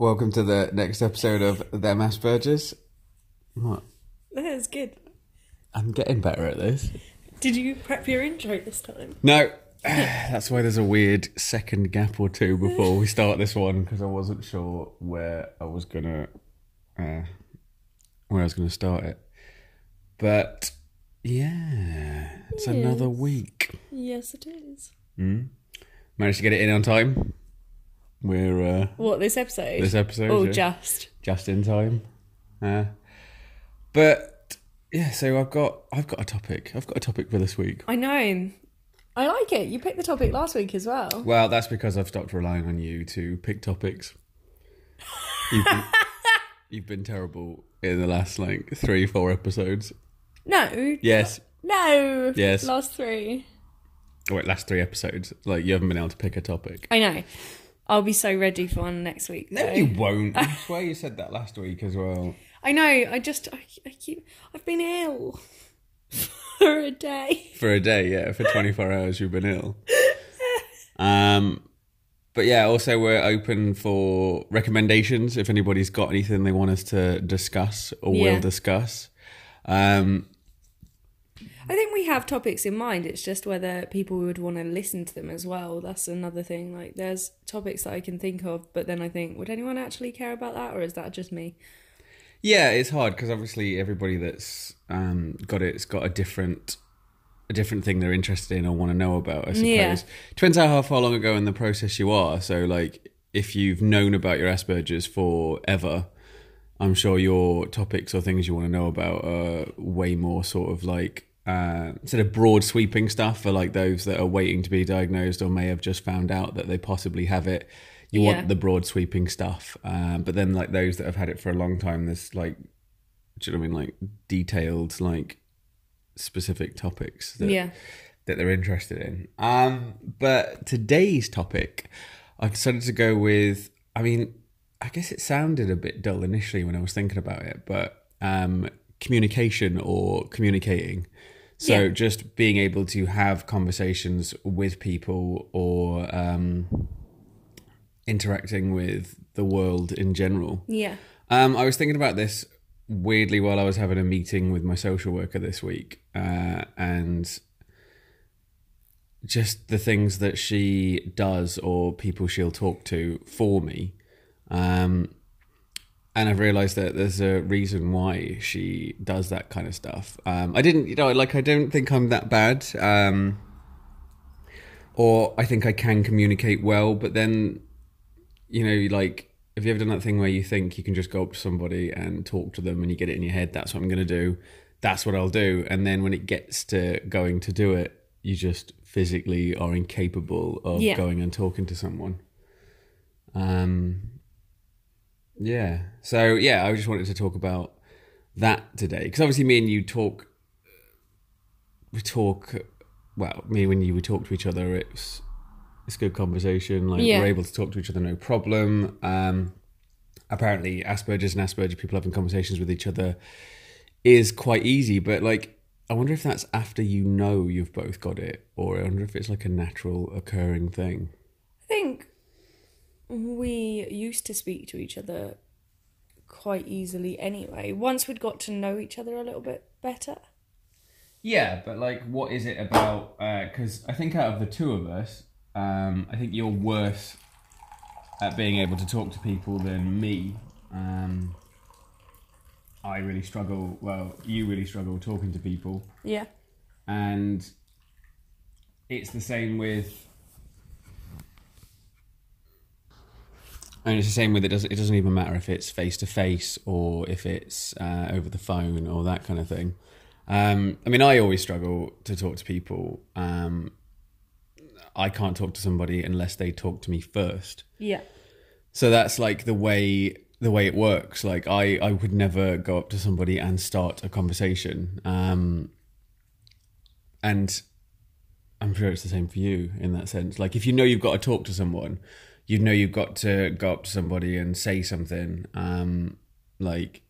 Welcome to the next episode of Them Aspergers. What? That's good. I'm getting better at this. Did you prep your intro this time? No, that's why there's a weird second gap or two before we start this one because I wasn't sure where I was gonna, uh, where I was gonna start it. But yeah, it's another week. Yes, it is. Managed to get it in on time. We're uh, What this episode? This episode, Oh, yeah. just. just in time. Uh, but yeah, so I've got I've got a topic. I've got a topic for this week. I know. I like it. You picked the topic last week as well. Well, that's because I've stopped relying on you to pick topics. You've been, you've been terrible in the last like three, four episodes. No. Yes. No. Yes. Last three. Oh, wait, last three episodes. Like you haven't been able to pick a topic. I know. I'll be so ready for one next week. No, though. you won't. I swear you said that last week as well. I know. I just. I, I keep. I've been ill for a day. For a day, yeah. For 24 hours, you've been ill. Um, but yeah, also we're open for recommendations if anybody's got anything they want us to discuss or Yeah. will discuss. Um, I think we have topics in mind. It's just whether people would want to listen to them as well. That's another thing. Like, there's topics that I can think of, but then I think, would anyone actually care about that, or is that just me? Yeah, it's hard because obviously everybody that's um, got it's got a different a different thing they're interested in or want to know about. I suppose Yeah. depends how how far long ago in the process you are. So, like, if you've known about your Asperger's forever, I'm sure your topics or things you want to know about are way more sort of like uh, sort of broad sweeping stuff for like those that are waiting to be diagnosed or may have just found out that they possibly have it. You Yeah. want the broad sweeping stuff, um, but then like those that have had it for a long time, there's like, do you know what I mean? Like detailed, like specific topics that Yeah. that they're interested in. Um, but today's topic, I've decided to go with. I mean, I guess it sounded a bit dull initially when I was thinking about it, but um, communication or communicating. So Yeah. just being able to have conversations with people or um, interacting with the world in general. Yeah. Um, I was thinking about this weirdly while I was having a meeting with my social worker this week, uh, and just the things that she does or people she'll talk to for me. Um, and I've realized that there's a reason why she does that kind of stuff. Um, I didn't, you know, like I don't think I'm that bad. Um, or I think I can communicate well, but then you know, like, have you ever done that thing where you think you can just go up to somebody and talk to them and you get it in your head, that's what I'm going to do, that's what I'll do. And then when it gets to going to do it, you just physically are incapable of Yeah. going and talking to someone. Um, yeah. So, yeah, I just wanted to talk about that today. Because obviously, me and you talk, we talk, well, me when you we talk to each other, it's it's good conversation. Like Yeah. we're able to talk to each other, no problem. Um, apparently, Asperger's and Asperger people having conversations with each other is quite easy. But like, I wonder if that's after you know you've both got it, or I wonder if it's like a natural occurring thing. We used to speak to each other quite easily anyway. Once we'd got to know each other a little bit better. Yeah, but like, what is it about? Because I think out of the two of us, um, I think you're worse at being able to talk to people than me. Um, I really struggle. Well, you really struggle talking to people, Yeah. and it's the same with. And it's the same with it. Doesn't it doesn't even matter if it's face to face or if it's uh, over the phone or that kind of thing. Um, I mean, I always struggle to talk to people. Um, I can't talk to somebody unless they talk to me first. Yeah. So that's like the way the way it works. Like I, I would never go up to somebody and start a conversation. Um, and I'm sure it's the same for you in that sense. Like if you know you've got to talk to someone, you know you've got to go up to somebody and say something. Um, like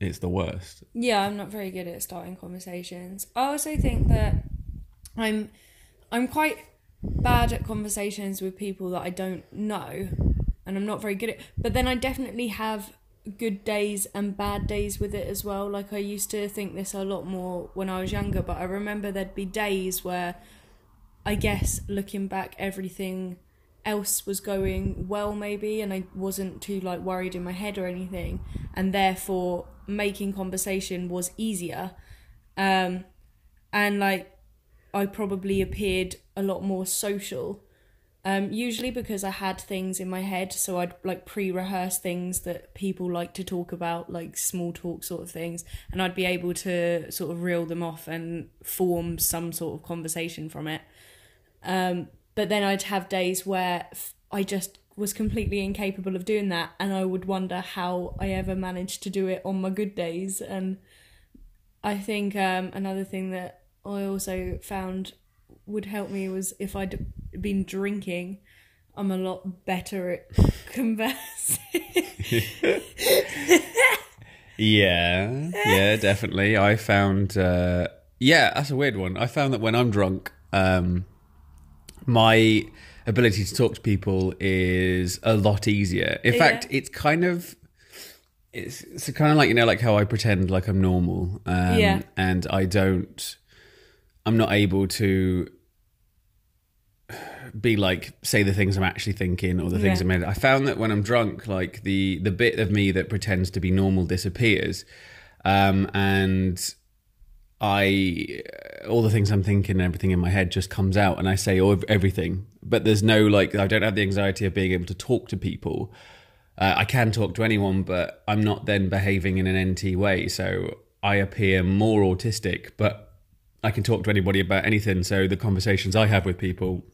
it's the worst. Yeah, I'm not very good at starting conversations. I also think that I'm I'm quite bad at conversations with people that I don't know. and I'm not very good at. But then I definitely have good days and bad days with it as well. Like I used to think this a lot more when I was younger, but I remember there'd be days where I guess looking back everything else was going well maybe and I wasn't too like worried in my head or anything and therefore making conversation was easier um and like I probably appeared a lot more social um, usually because I had things in my head, so I'd like pre-rehearse things that people like to talk about, like small talk sort of things, and I'd be able to sort of reel them off and form some sort of conversation from it. Um, but then I'd have days where I just was completely incapable of doing that, and I would wonder how I ever managed to do it on my good days. And I think um, another thing that I also found would help me was if I'd been drinking, I'm a lot better at conversing. Yeah, yeah, definitely. I found, uh, yeah, that's a weird one. I found that when I'm drunk, um, my ability to talk to people is a lot easier. In Yeah. fact, it's kind of, it's, it's kind of like you know, like how I pretend like I'm normal, um, Yeah. and I don't, I'm not able to be like say the things I'm actually thinking or the things Yeah. I'm in. I found that when I'm drunk, like the the bit of me that pretends to be normal disappears, um, and I all the things I'm thinking and everything in my head just comes out, and I say all everything. But there's no like I don't have the anxiety of being able to talk to people. Uh, I can talk to anyone, but I'm not then behaving in an NT way, so I appear more autistic, but I can talk to anybody about anything. So the conversations I have with people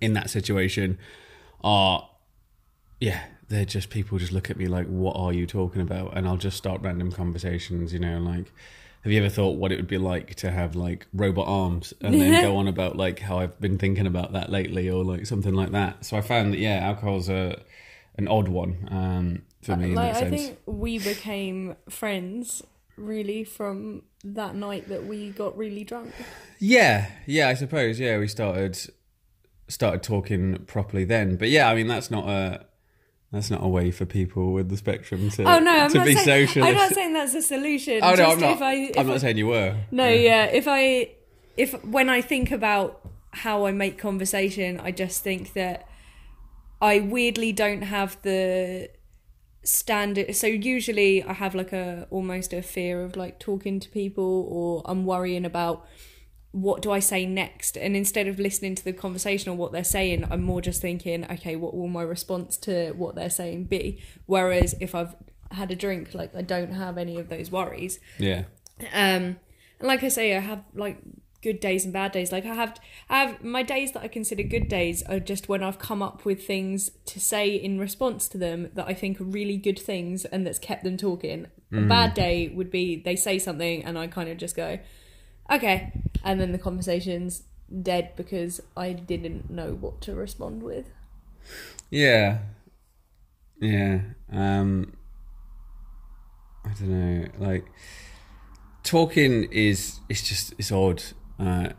in that situation are yeah they're just people just look at me like what are you talking about and i'll just start random conversations you know like have you ever thought what it would be like to have like robot arms and then go on about like how i've been thinking about that lately or like something like that so i found that yeah alcohol's a an odd one um for me like that I sense think we became friends really from that night that we got really drunk. Yeah, yeah, I suppose. Yeah, we started started talking properly then. But yeah, I mean that's not a that's not a way for people with the spectrum to Oh no, I'm to not be saying social. I'm not saying that's a solution. oh no, Just I'm not. If I, if I'm not saying you were. No, yeah. If I, if when I think about how I make conversation, I just think that I weirdly don't have the standard. So usually I have like a almost a fear of like talking to people, or I'm worrying about what do I say next? And instead of listening to the conversation or what they're saying, I'm more just thinking, okay, what will my response to what they're saying be? Whereas if I've had a drink, like I don't have any of those worries. Yeah. Um, and like I say, I have like good days and bad days. Like I have, I have my days that I consider good days are just when I've come up with things to say in response to them that I think are really good things and that's kept them talking. A bad day would be they say something and I kind of just go, okay, and then the conversation's dead because I didn't know what to respond with. Yeah. Yeah. Um I don't know. Like talking is it's just it's odd. Uh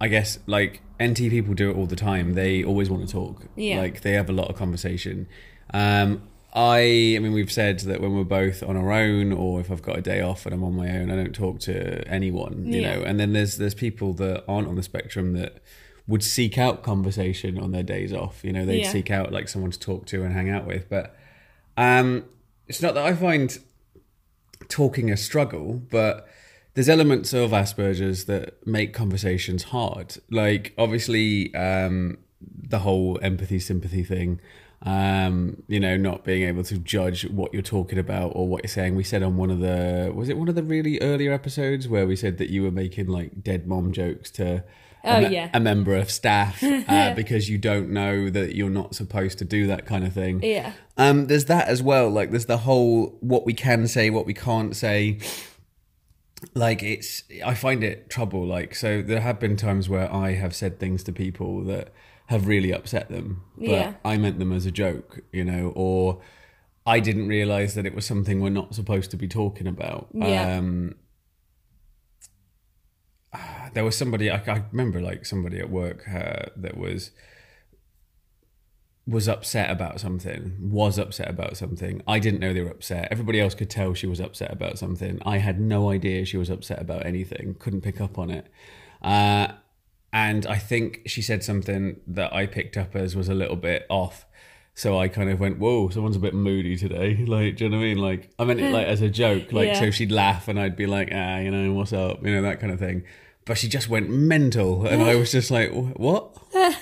I guess like NT people do it all the time. They always want to talk. Yeah. Like they have a lot of conversation. Um I I mean we've said that when we're both on our own or if I've got a day off and I'm on my own, I don't talk to anyone, you Yeah. know. And then there's there's people that aren't on the spectrum that would seek out conversation on their days off. You know, they'd Yeah. seek out like someone to talk to and hang out with. But um, it's not that I find talking a struggle, but there's elements of Asperger's that make conversations hard. Like obviously, um, the whole empathy sympathy thing. Um, you know, not being able to judge what you're talking about or what you're saying. We said on one of the was it one of the really earlier episodes where we said that you were making like dead mom jokes to Oh, a, me- yeah. a member of staff uh, because you don't know that you're not supposed to do that kind of thing. Yeah. Um, there's that as well. Like, there's the whole what we can say, what we can't say. Like, it's I find it trouble. Like, so there have been times where I have said things to people that have really upset them, but Yeah. I meant them as a joke, you know, or I didn't realize that it was something we're not supposed to be talking about. Yeah. Um, there was somebody I, I remember like somebody at work uh, that was was upset about something, was upset about something. I didn't know they were upset. Everybody else could tell she was upset about something. I had no idea she was upset about anything, couldn't pick up on it. Uh, and I think she said something that I picked up as was a little bit off. So I kind of went, "Whoa, someone's a bit moody today." Like, do you know what I mean? Like, I meant it like as a joke. Like, Yeah. so she'd laugh, and I'd be like, "Ah, you know, what's up?" You know, that kind of thing. But she just went mental, and I was just like, "What?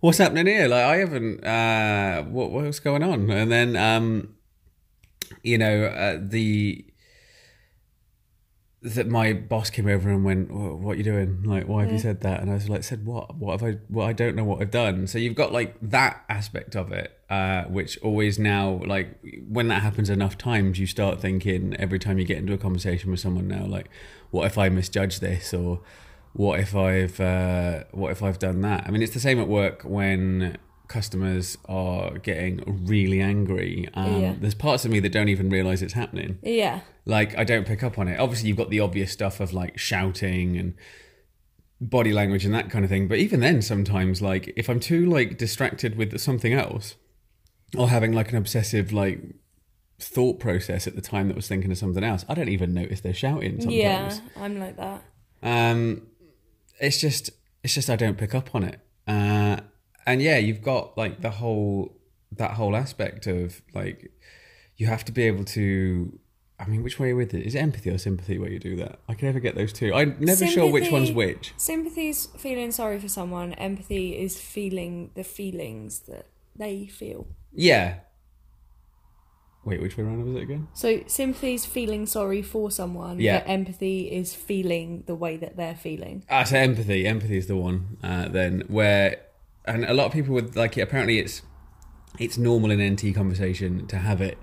What's happening here?" Like, I haven't. Uh, what what's going on? And then, um, you know, uh, the that my boss came over and went, "Wha- "What are you doing? Like, why have you said that?" And I was like, "Said what? What have I? Well, I don't know what I've done." So you've got like that aspect of it, uh, which always now, like, when that happens enough times, you start thinking every time you get into a conversation with someone now, like, "What if I misjudge this?" or "What if I've uh, what if I've done that?" I mean, it's the same at work when customers are getting really angry. Um, Yeah. There's parts of me that don't even realize it's happening Yeah. like I don't pick up on it. Obviously, you've got the obvious stuff of like shouting and body language and that kind of thing. But even then, sometimes like if I'm too like distracted with something else, or having like an obsessive like thought process at the time that was thinking of something else, I don't even notice they're shouting. Sometimes. Yeah. I'm like that. Um, it's just it's just I don't pick up on it. Uh, and yeah, you've got like the whole that whole aspect of like you have to be able to. I mean, which way are you with it? Is it empathy or sympathy where you do that? I can never get those two. I'm never sure which one's which. Sympathy-. Sympathy's feeling sorry for someone. Empathy is feeling the feelings that they feel. Yeah. Wait, which way around was it again? So sympathy is feeling sorry for someone. Yeah. But empathy is feeling the way that they're feeling. Ah, so empathy. Empathy is the one. Uh, then where, and a lot of people would like it. Apparently, it's it's normal in NT conversation to have it,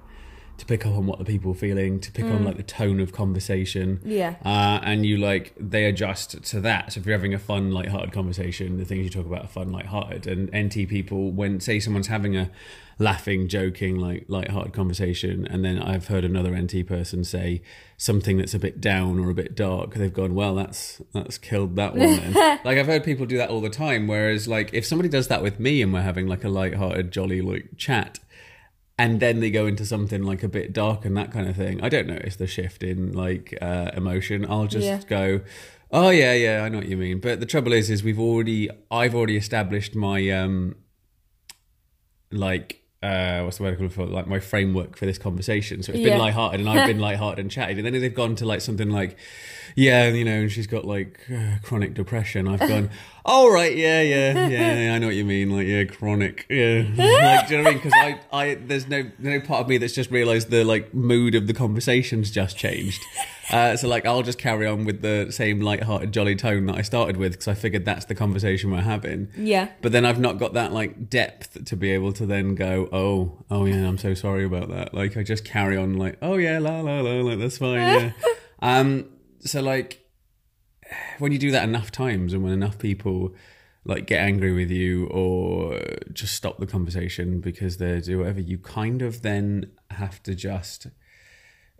to pick up on what the people are feeling, to pick on like the tone of conversation. Yeah. Uh, and you like they adjust to that. So if you're having a fun, light-hearted conversation, the things you talk about are fun, light-hearted. And NT people, when say someone's having a laughing, joking, like light-hearted conversation, and then I've heard another NT person say something that's a bit down or a bit dark, they've gone, well, that's that's killed that one. Like I've heard people do that all the time. Whereas like if somebody does that with me and we're having like a light-hearted, jolly like chat and then they go into something like a bit dark and that kind of thing. I don't notice the shift in like uh, emotion. I'll just Yeah. go, oh yeah, yeah, I know what you mean. But the trouble is, is we've already, I've already established my um, like. Uh, what's the word I'm for? Like my framework for this conversation. So it's Yeah. been lighthearted, and I've been lighthearted and chatted, and then they've gone to like something like, yeah, you know, and she's got like uh, chronic depression. I've gone, all right, yeah, yeah, yeah, I know what you mean, like yeah, chronic, yeah. like, do you know what I mean? Because I, I, there's no, no part of me that's just realised the like mood of the conversation's just changed. Uh, so like, I'll just carry on with the same light-hearted, jolly tone that I started with because I figured that's the conversation we're having. Yeah. But then I've not got that like depth to be able to then go, oh, oh yeah, I'm so sorry about that. Like I just carry on like, oh yeah, la la la, like that's fine. Yeah. um. So like, when you do that enough times, and when enough people like get angry with you or just stop the conversation because they do whatever, you kind of then have to just.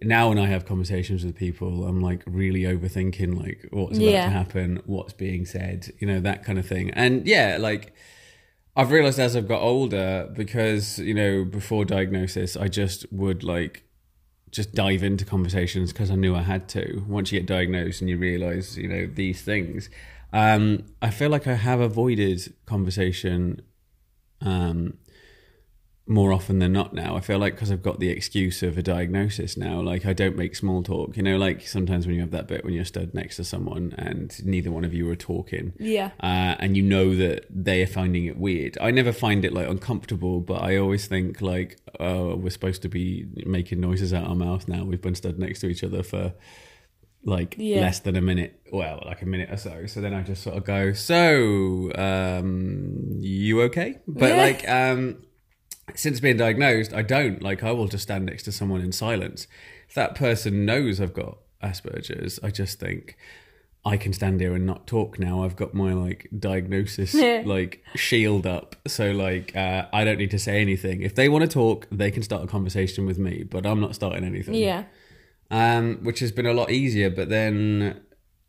Now, when I have conversations with people, I'm like really overthinking like what's about Yeah. to happen, what's being said, you know, that kind of thing. And yeah, like I've realized as I've got older, because you know, before diagnosis, I just would like just dive into conversations because I knew I had to. Once you get diagnosed and you realize, you know, these things, um, I feel like I have avoided conversation um, more often than not now. I feel like because I've got the excuse of a diagnosis now, like I don't make small talk. You know, like sometimes when you have that bit when you're stood next to someone and neither one of you are talking Yeah. uh, and you know that they are finding it weird. I never find it like uncomfortable, but I always think like, oh, we're supposed to be making noises out of our mouth now. We've been stood next to each other for like Yeah. less than a minute, well, like a minute or so. So then I just sort of go, so, um, you okay? But Yeah. like, um, since being diagnosed, I don't like. I will just stand next to someone in silence. If that person knows I've got Asperger's, I just think I can stand here and not talk now. I've got my like diagnosis like shield up, so like uh, I don't need to say anything. If they want to talk, they can start a conversation with me, but I'm not starting anything Yeah. um, which has been a lot easier. But then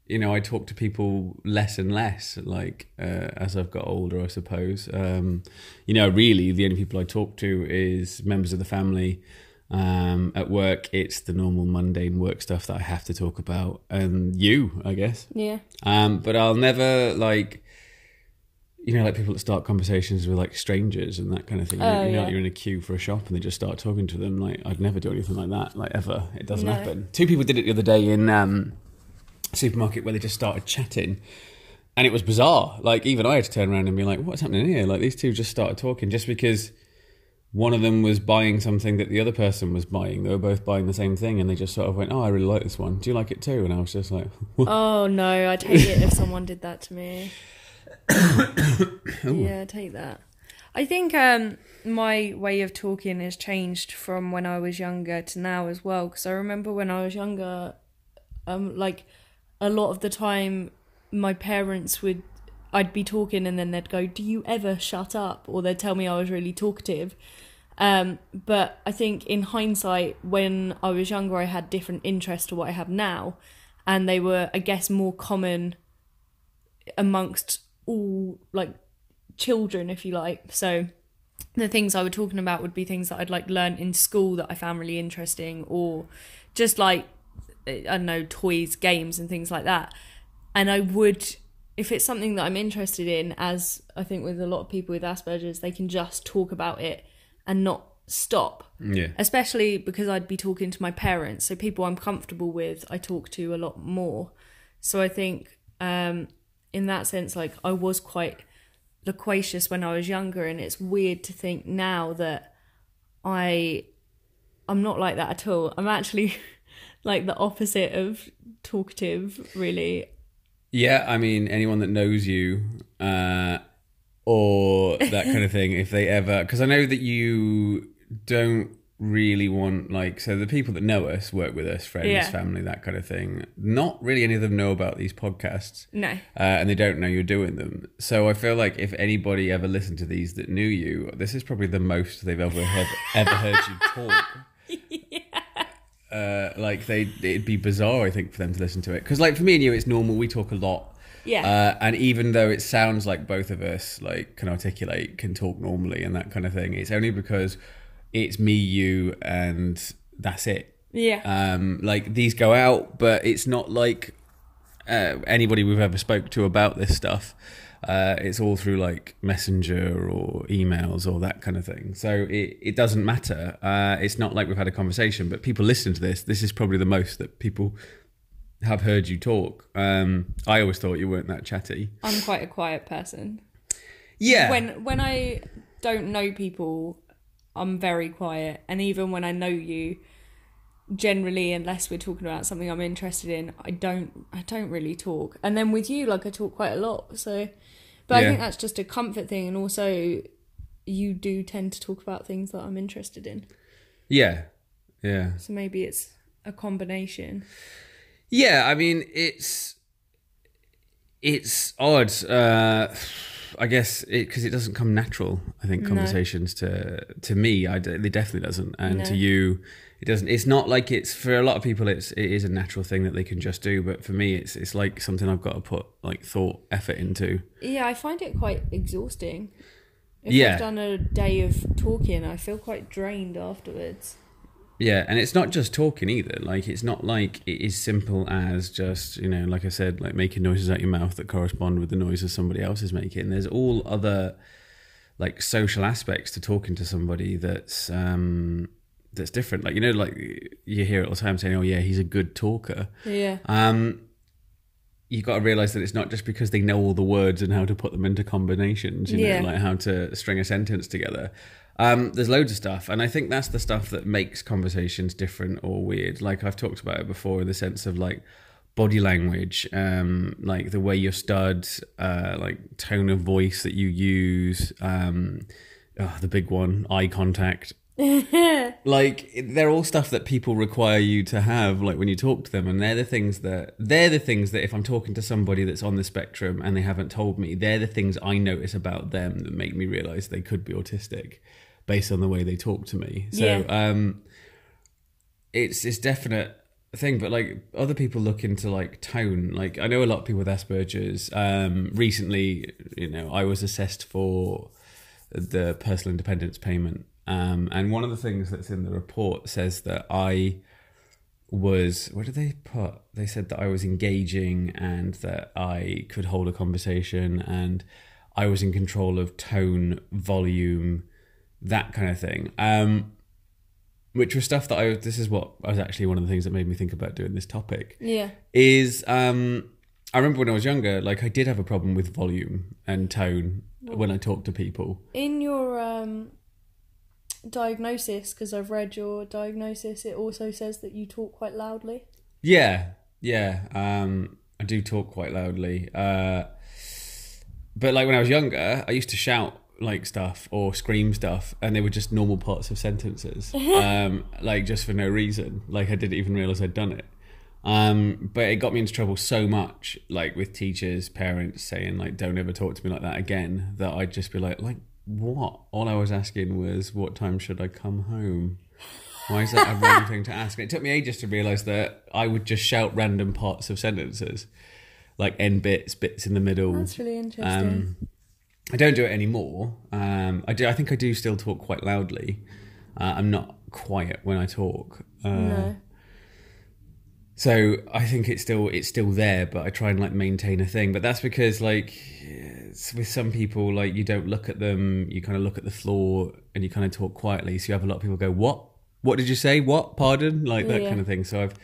you know, I talk to people less and less, like uh, as I've got older, I suppose. Um, you know, really, the only people I talk to is members of the family. Um, at work, it's the normal mundane work stuff that I have to talk about, and you, I guess. Yeah. Um, but I'll never like, you know, like people that start conversations with like strangers and that kind of thing. Oh, you know, yeah. you're in a queue for a shop and they just start talking to them. Like, I'd never do anything like that, like ever. It doesn't No. happen. Two people did it the other day in um, supermarket where they just started chatting. And it was bizarre. Like, even I had to turn around and be like, what's happening here? Like, these two just started talking just because one of them was buying something that the other person was buying. They were both buying the same thing and they just sort of went, oh, I really like this one. Do you like it too? And I was just like, Oh no, I'd hate it if someone did that to me. yeah, take that. I think um, my way of talking has changed from when I was younger to now as well. Because I remember when I was younger, um, like a lot of the time, my parents would, I'd be talking and then they'd go, "Do you ever shut up?" Or they'd tell me I was really talkative. Um, but I think in hindsight, when I was younger, I had different interests to what I have now, and they were, I guess, more common amongst all like children, if you like. So the things I were talking about would be things that I'd like learn in school that I found really interesting, or just like I don't know, toys, games, and things like that. And I would, if it's something that I'm interested in, as I think with a lot of people with Asperger's, they can just talk about it and not stop. yeah. Especially because I'd be talking to my parents, so people I'm comfortable with, I talk to a lot more. So I think, um, in that sense, like I was quite loquacious when I was younger, and it's weird to think now that I, I'm not like that at all. I'm actually like the opposite of talkative, really. Yeah, I mean, anyone that knows you uh, or that kind of thing, if they ever, because I know that you don't really want like so the people that know us work with us friends Yeah. family that kind of thing not really any of them know about these podcasts No. uh, and they don't know you're doing them so i feel like if anybody ever listened to these that knew you this is probably the most they've ever have, ever heard you talk uh, like they it'd be bizarre i think for them to listen to it. Because like for me and you it's normal. We talk a lot. Yeah. uh, and even though it sounds like both of us like can articulate can talk normally and that kind of thing it's only because it's me you and that's it. Yeah. um like these go out but it's not like uh, anybody we've ever spoke to about this stuff uh, it's all through like messenger or emails or that kind of thing. So it, it doesn't matter. Uh, it's not like we've had a conversation but people listen to this. This is probably the most that people have heard you talk. Um, i always thought you weren't that chatty. I'm quite a quiet person. yeah. When when I don't know people, I'm very quiet, and even when I know you, generally, unless we're talking about something I'm interested in, I don't I don't really talk. And then with you, like I talk quite a lot. So, but I think that's just a comfort thing, and also you do tend to talk about things that I'm interested in. yeah yeah So maybe it's a combination. Yeah, I mean it's it's odd. Uh, I guess because it, doesn't come natural. I think No. conversations to to me, I, it definitely doesn't, and No. to you, it doesn't. It's not like it's for a lot of people. It's it is a natural thing that they can just do, but for me, it's it's like something I've got to put like thought effort into. Yeah, I find it quite exhausting. If Yeah. I've done a day of talking, I feel quite drained afterwards. Yeah, and it's not just talking either. Like it's not like it is simple as just you know, like I said, like making noises out your mouth that correspond with the noises somebody else is making. There's all other like social aspects to talking to somebody that's um that's different. Like you know, like you hear it all the time saying, "Oh yeah, he's a good talker." Yeah. Um, you got to realize that it's not just because they know all the words and how to put them into combinations. You Yeah. know, like how to string a sentence together. Um, there's loads of stuff, and I think that's the stuff that makes conversations different or weird. Like I've talked about it before, in the sense of like body language, um, like the way you're stud, uh, like tone of voice that you use, um, oh, the big one, eye contact. like they're all stuff that people require you to have like when you talk to them and they're the things that they're the things that if i'm talking to somebody that's on the spectrum and they haven't told me they're the things i notice about them that make me realize they could be autistic based on the way they talk to me so Yeah. um it's it's definite thing, but like other people look into like tone. Like I know a lot of people with Asperger's. Um, recently, you know, I was assessed for the personal independence payment, um, and one of the things that's in the report says that I was what did they put? They said that I was engaging and that I could hold a conversation and I was in control of tone, volume, that kind of thing. Um, which was stuff that I this is what was actually one of the things that made me think about doing this topic. Yeah. Is um I remember when I was younger, like I did have a problem with volume and tone when I talked to people. In your um, diagnosis, because I've read your diagnosis, it also says that you talk quite loudly. Yeah, yeah. Um, I do talk quite loudly. Uh, but like when I was younger, I used to shout like stuff or scream stuff, and they were just normal parts of sentences, um, like just for no reason. Like I didn't even realize I'd done it. Um, but it got me into trouble so much, like with teachers, parents saying like, "Don't ever talk to me like that again." That I'd just be like, "Like what?" All I was asking was, "What time should I come home?" Why is that a wrong thing to ask? And it took me ages to realize that I would just shout random parts of sentences, like end bits, bits in the middle. That's really interesting. Um, I don't do it anymore. Um, I do. I think I do still talk quite loudly. Uh, I'm not quiet when I talk. Uh, no. So I think it's still it's still there, but I try and like maintain a thing. But that's because like with some people, like you don't look at them, you kind of look at the floor and you kind of talk quietly. So you have a lot of people go, "What? What did you say? What? Pardon?" Like that Yeah. kind of thing. So I've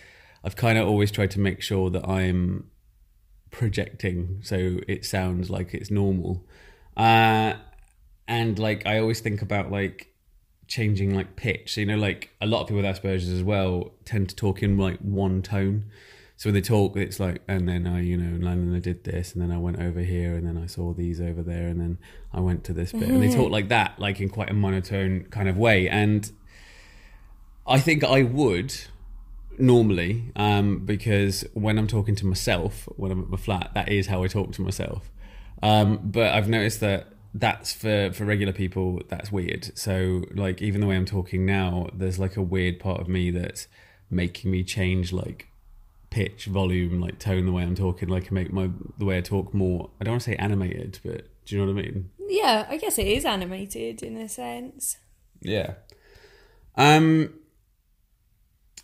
I've kind of always tried to make sure that I'm projecting so it sounds like it's normal. Uh, and like I always think about like changing like pitch. So you know, like a lot of people with Asperger's as well tend to talk in like one tone. So when they talk, it's like, and then I, you know, and then I did this, and then I went over here, and then I saw these over there, and then I went to this bit, and they talk like that, like in quite a monotone kind of way. And I think I would normally, um, because when I'm talking to myself, when I'm at my flat, that is how I talk to myself. Um, but I've noticed that that's for for regular people that's weird. So like even the way I'm talking now, there's like a weird part of me that's making me change like pitch, volume, like tone, the way I'm talking, like i make my the way I talk more. I don't want to say animated, but do you know what I mean? Yeah, I guess it is animated in a sense. Yeah. Um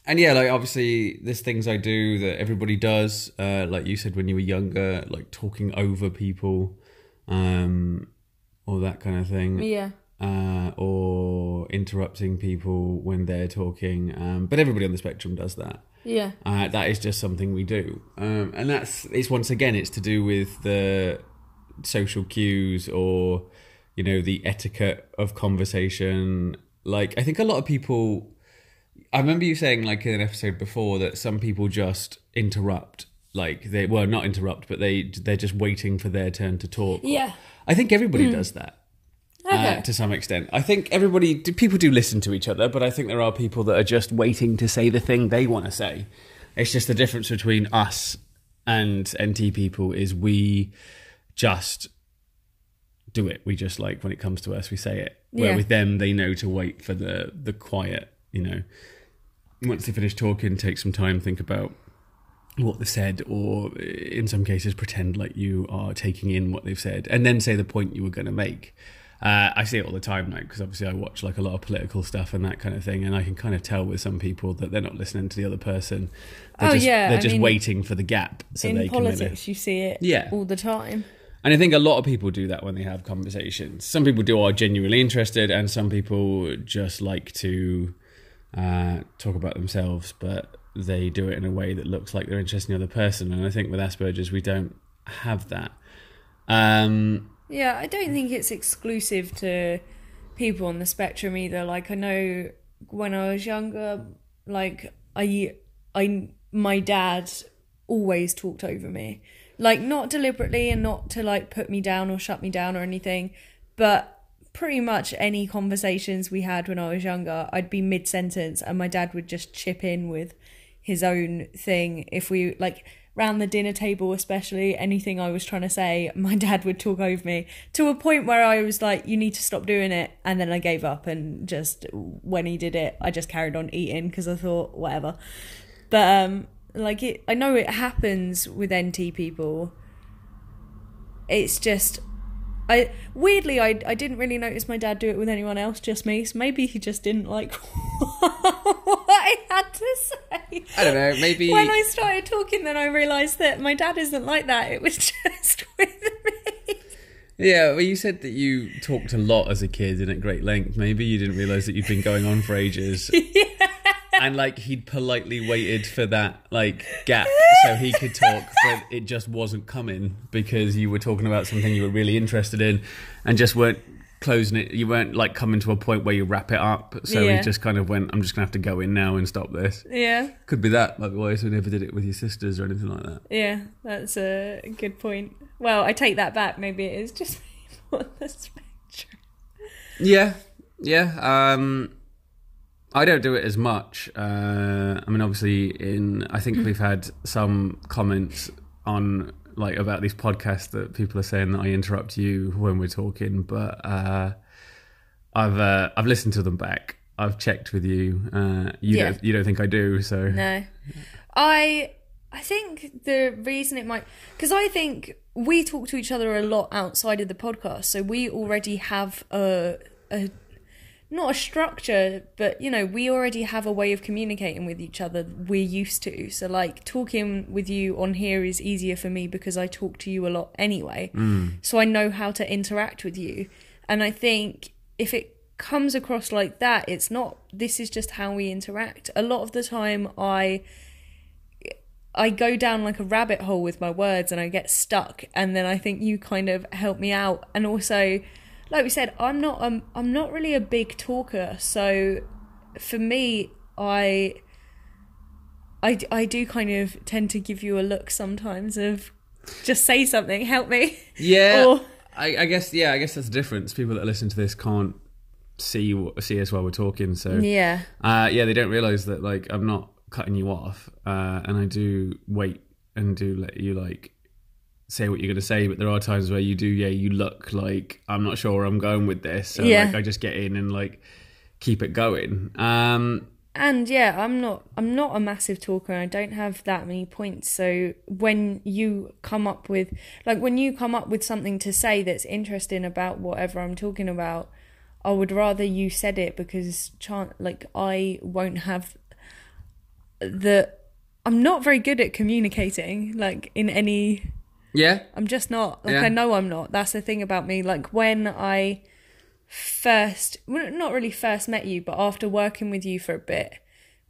and yeah, like obviously there's things I do that everybody does. Uh like you said when you were younger, like talking over people, um or that kind of thing. Yeah. Uh or interrupting people when they're talking. Um but everybody on the spectrum does that. Yeah. Uh, that is just something we do, um, and that's it's once again it's to do with the social cues or you know the etiquette of conversation. Like I think a lot of people. I remember you saying like in an episode before that some people just interrupt, like they well not interrupt, but they they're just waiting for their turn to talk. Yeah. I think everybody does that Okay. uh, to some extent. I think everybody, do- people do listen to each other, but I think there are people that are just waiting to say the thing they want to say. It's just the difference between us and NT people is we just do it. We just like when it comes to us, we say it. Where Yeah. with them, they know to wait for the the quiet. You know, once they finish talking, take some time, think about what they said, or in some cases, pretend like you are taking in what they've said, and then say the point you were going to make. Uh, I see it all the time now because obviously I watch like a lot of political stuff and that kind of thing, and I can kind of tell with some people that they're not listening to the other person. They're Oh, just, yeah, they're I just mean, waiting for the gap so in they can. politics, Really... you see it Yeah. all the time. And I think a lot of people do that when they have conversations. Some people do are genuinely interested, and some people just like to uh, talk about themselves, but they do it in a way that looks like they're interested in the other person. And I think with Asperger's, we don't have that. Um, Yeah, I don't think it's exclusive to people on the spectrum either. Like I know when I was younger, like I I my dad always talked over me. Like not deliberately and not to like put me down or shut me down or anything, but pretty much any conversations we had when I was younger, I'd be mid sentence and my dad would just chip in with his own thing if we like round the dinner table especially anything i was trying to say my dad would talk over me to a point where i was like you need to stop doing it and then i gave up and just when he did it i just carried on eating because i thought whatever But um, like it, I know it happens with NT people. It's just, I weirdly I I didn't really notice my dad do it with anyone else, just me. So maybe he just didn't like I had to say. I don't know. Maybe When I started talking, then I realised that my dad isn't like that. It was just with me. Yeah, well, you said that you talked a lot as a kid and at great length. Maybe you didn't realize that you'd been going on for ages. yeah. And like he'd politely waited for that like gap so he could talk, but it just wasn't coming because you were talking about something you were really interested in, and just weren't closing it. You weren't like coming to a point where you wrap it up. So Yeah. he just kind of went, "I'm just gonna have to go in now and stop this." Yeah, Could be that. Otherwise, we never did it with your sisters or anything like that. yeah, that's a good point. Well, I take that back. Maybe it is just on the spectrum. Yeah, yeah. Um, I don't do it as much. Uh, I mean, obviously, in I think we've had some comments on like about these podcasts that people are saying that I interrupt you when we're talking, but uh, I've uh, I've listened to them back. I've checked with you. Uh, you Yeah. don't you don't think I do? So No, I I think the reason it might because I think we talk to each other a lot outside of the podcast, so we already have a a not a structure, but you know we already have a way of communicating with each other. We're used to. So like talking with you on here is easier for me because I talk to you a lot anyway, mm. so I know how to interact with you, and I think if it comes across like that it's not this is just how we interact. A lot of the time i i go down like a rabbit hole with my words and i get stuck. And then i think you kind of help me out. And also like we said i'm not um, i'm not really a big talker so for me i I, I do kind of tend to give you a look sometimes of just say something help me yeah. Or- I, I guess yeah. I guess that's the difference. People that listen to this can't see see us while we're talking. So yeah Uh, yeah, they don't realize that like I'm not cutting you off, uh, and I do wait and do let you like say what you're going to say. But there are times where you do, yeah, you look like I'm not sure where I'm going with this. So Yeah. like I just get in and like keep it going. Um, and yeah i'm not i'm not a massive talker and i don't have that many points so when you come up with like when you come up with something to say that's interesting about whatever i'm talking about i would rather you said it because chan like i won't have the i'm not very good at communicating like in any yeah, I'm just not. Like Yeah. I know I'm not. That's the thing about me. Like when I first, well, not really first met you, but after working with you for a bit,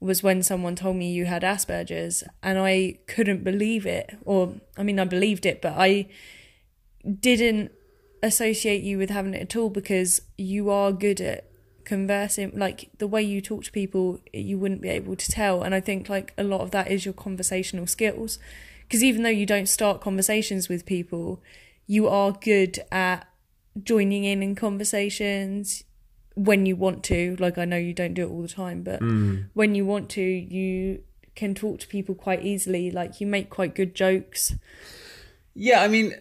was when someone told me you had Asperger's, and I couldn't believe it. Or I mean, I believed it, but I didn't associate you with having it at all because you are good at conversing like the way you talk to people you wouldn't be able to tell and i think like a lot of that is your conversational skills because even though you don't start conversations with people you are good at joining in in conversations when you want to like i know you don't do it all the time but mm. when you want to you can talk to people quite easily like you make quite good jokes yeah. I mean,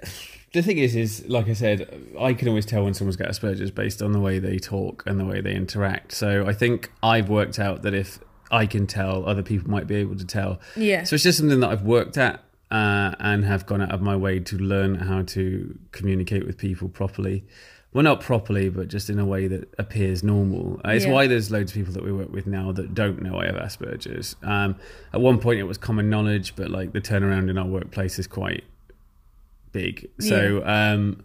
the thing is, is like I said, I can always tell when someone's got Asperger's based on the way they talk and the way they interact. So I think I've worked out that if I can tell, other people might be able to tell. yeah So it's just something that I've worked at uh, and have gone out of my way to learn how to communicate with people properly. Well, not properly, but just in a way that appears normal. Uh, it's Yeah. why there's loads of people that we work with now that don't know I have Asperger's. Um, at one point, it was common knowledge, but like the turnaround in our workplace is quite big. So um,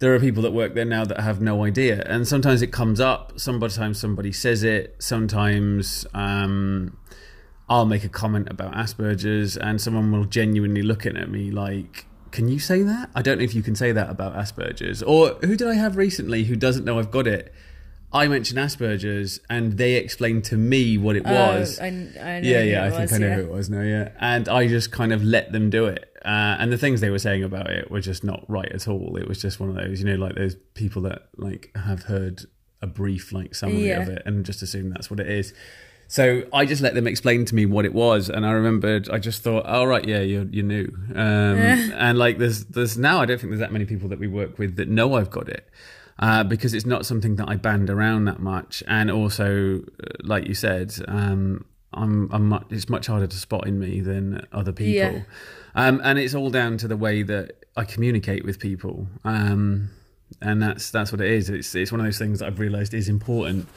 there are people that work there now that have no idea, and sometimes it comes up. Sometimes somebody says it. Sometimes um, I'll make a comment about Asperger's, and someone will genuinely look at me like. Can you say that? I don't know if you can say that about Asperger's. Or who did I have recently who doesn't know I've got it? I mentioned Asperger's and they explained to me what it was. Oh, I, I know Yeah, yeah, I think was, I know yeah. who it was now, yeah. And I just kind of let them do it. Uh, and the things they were saying about it were just not right at all. It was just one of those, you know, like those people that like have heard a brief like summary Yeah. of it and just assume that's what it is. So I just let them explain to me what it was, and I remembered. I just thought, "Oh right, yeah, you're you're new." Um, and like, there's there's now I don't think there's that many people that we work with that know I've got it uh, because it's not something that I band around that much. And also, uh, like you said, um, I'm, I'm much, it's much harder to spot in me than other people. Yeah. Um, and it's all down to the way that I communicate with people. Um, and that's that's what it is. It's it's one of those things that I've realised is important.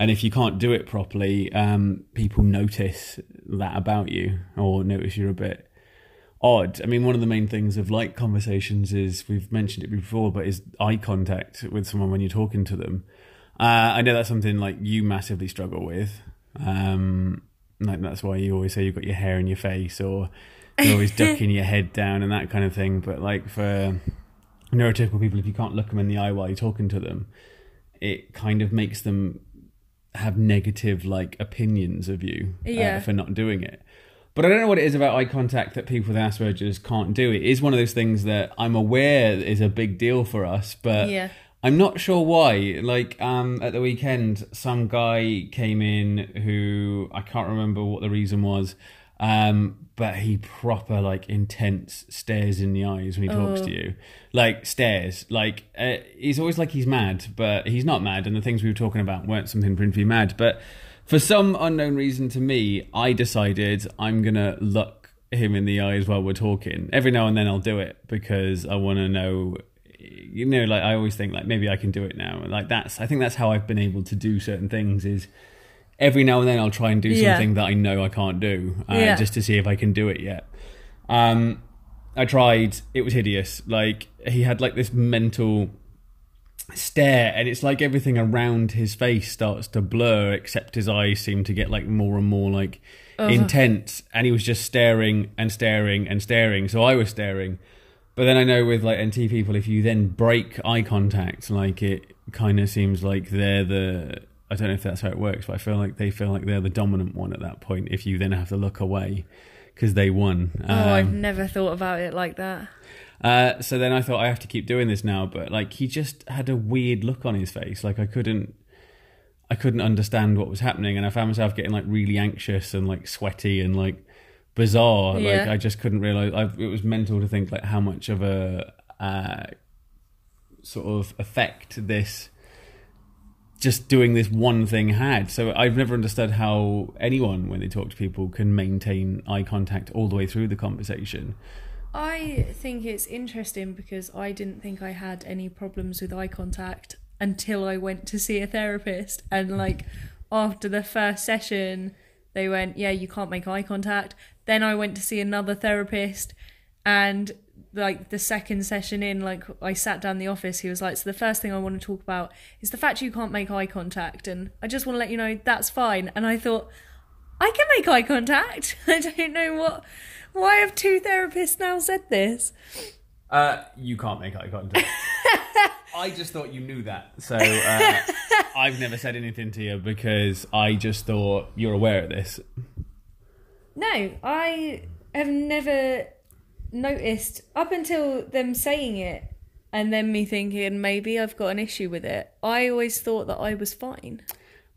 And if you can't do it properly, um, people notice that about you or notice you're a bit odd. I mean, one of the main things of like conversations is we've mentioned it before, but is eye contact with someone when you're talking to them. Uh, I know that's something like you massively struggle with. Um, like that's why you always say you've got your hair in your face or you're always ducking your head down and that kind of thing. But like for neurotypical people, if you can't look them in the eye while you're talking to them, it kind of makes them have negative like opinions of you uh, for not doing it. But I don't know what it is about eye contact that people with Asperger's can't do. It is one of those things that I'm aware is a big deal for us, but Yeah. I'm not sure why. Like um, at the weekend, some guy came in who I can't remember what the reason was, um, but he proper like intense stares in the eyes when he talks Oh. to you, like stares. Like uh, he's always like he's mad, but he's not mad. And the things we were talking about weren't something for him to be mad. But for some unknown reason to me, I decided I'm gonna look him in the eyes while we're talking. Every now and then I'll do it because I want to know you know like i always think like maybe i can do it now like that's i think that's how i've been able to do certain things is every now and then i'll try and do Yeah. something that i know i can't do uh, Yeah. just to see if i can do it yet. Um i tried it was hideous. Like he had like this mental stare and it's like everything around his face starts to blur except his eyes seem to get like more and more like intense. And he was just staring and staring and staring. So i was staring. But then i know with like nt people if you then break eye contact like it kind of seems like they're the i don't know if that's how it works but i feel like they feel like they're the dominant one at that point if you then have to look away because they won Oh, I've Um, never thought about it like that. uh, so then I thought I have to keep doing this now, but like he just had a weird look on his face. Like I couldn't, I couldn't understand what was happening, and I found myself getting like really anxious and like sweaty and like bizarre. Like I just couldn't realize. I, it was mental to think like how much of a uh, sort of effect this just doing this one thing had. So I've never understood how anyone, when they talk to people, can maintain eye contact all the way through the conversation. I think it's interesting because I didn't think I had any problems with eye contact until I went to see a therapist. And like after the first session, they went, Yeah, you can't make eye contact. Then I went to see another therapist and like the second session in, like I sat down in the office, he was like, So the first thing I want to talk about is the fact you can't make eye contact and I just want to let you know that's fine. And I thought, I can make eye contact. I don't know what. Why have two therapists now said this? Uh, you can't make eye contact. I just thought you knew that, so uh, I've never said anything to you because I just thought you're aware of this. No, I have never noticed up until them saying it and then me thinking maybe I've got an issue with it. I always thought that I was fine.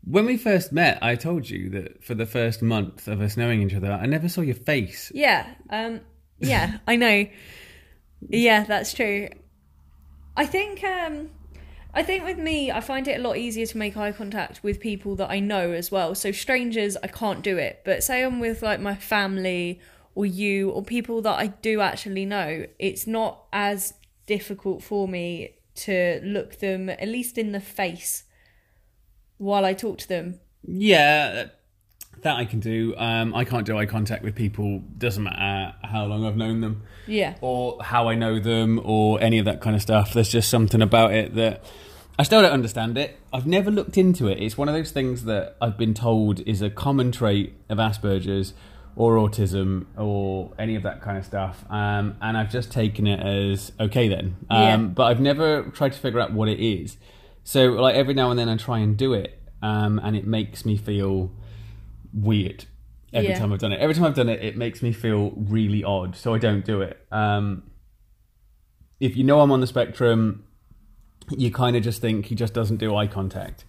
When we first met, I told you that for the first month of us knowing each other, I never saw your face. Yeah, um yeah, I know. Yeah, that's true. I think um I think with me I find it a lot easier to make eye contact with people that I know as well. So strangers I can't do it, but say I'm with like my family or you or people that I do actually know, it's not as difficult for me to look them at least in the face while I talk to them. Yeah, that I can do. Um, I can't do eye contact with people. Doesn't matter how long I've known them. Yeah. or how I know them or any of that kind of stuff. There's just something about it that I still don't understand it. I've never looked into it. It's one of those things that I've been told is a common trait of Asperger's or autism or any of that kind of stuff. Um, and I've just taken it as okay then. Um, Yeah. But I've never tried to figure out what it is. So like every now and then I try and do it, um, and it makes me feel weird every Yeah. time I've done it. Every time I've done it, it makes me feel really odd, so I don't do it. Um, if you know I'm on the spectrum, you kind of just think he just doesn't do eye contact.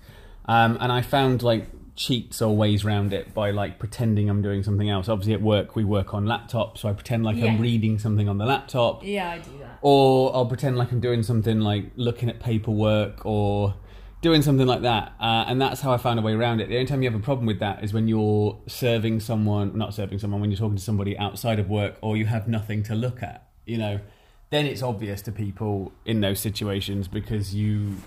Um, and I found like cheats or ways around it by like pretending I'm doing something else. Obviously, at work we work on laptops, so I pretend like Yeah. I'm reading something on the laptop Yeah, I do that. or I'll pretend like I'm doing something like looking at paperwork or doing something like that, uh, and that's how I found a way around it. The only time you have a problem with that is when you're serving someone, not serving someone, when you're talking to somebody outside of work, or you have nothing to look at. You know, then it's obvious to people in those situations because you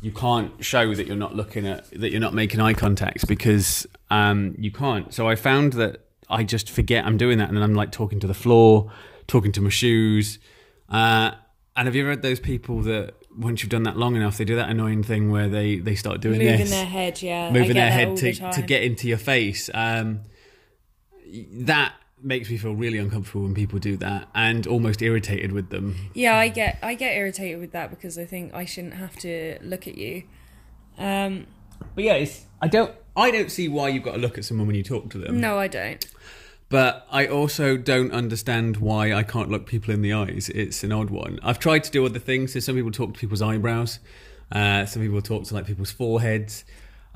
you can't show that you're not looking at that you're not making eye contact because um, you can't. So I found that I just forget I'm doing that, and then I'm like talking to the floor, talking to my shoes. Uh, and have you ever had those people that once you've done that long enough, they do that annoying thing where they they start doing this? moving this, their head, yeah, moving their head to the to get into your face. Um, that makes me feel really uncomfortable when people do that, and almost irritated with them. Yeah, I get I get irritated with that because I think I shouldn't have to look at you. Um, But yeah, it's I don't I don't see why you've got to look at someone when you talk to them. no, I don't. But I also don't understand why I can't look people in the eyes. It's an odd one. I've tried to do other things. So some people talk to people's eyebrows. Uh, some people talk to like people's foreheads.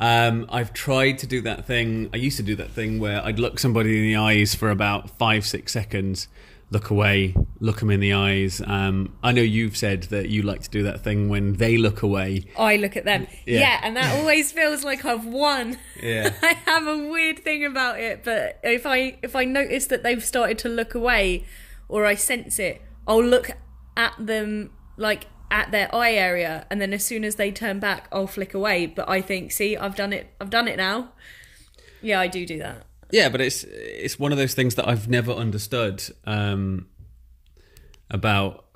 Um, I've tried to do that thing. I used to do that thing where I'd look somebody in the eyes for about five, six seconds, look away, look them in the eyes. Um, I know you've said that you like to do that thing when they look away. I look at them. Yeah. Yeah, and that always feels like I've won. Yeah. I have a weird thing about it, but if I if I notice that they've started to look away or I sense it, I'll look at them like at their eye area and then as soon as they turn back, I'll flick away, but I think, see, I've done it. I've done it now. Yeah, I do do that. Yeah, but it's it's one of those things that I've never understood um, about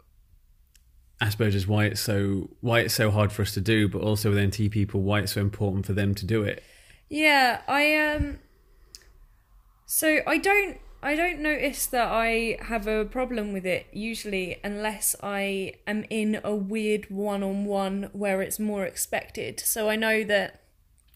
Asperger's why it's so why it's so hard for us to do, but also with NT people why it's so important for them to do it. Yeah, I um so I don't I don't notice that I have a problem with it usually unless I am in a weird one-on-one where it's more expected. So I know that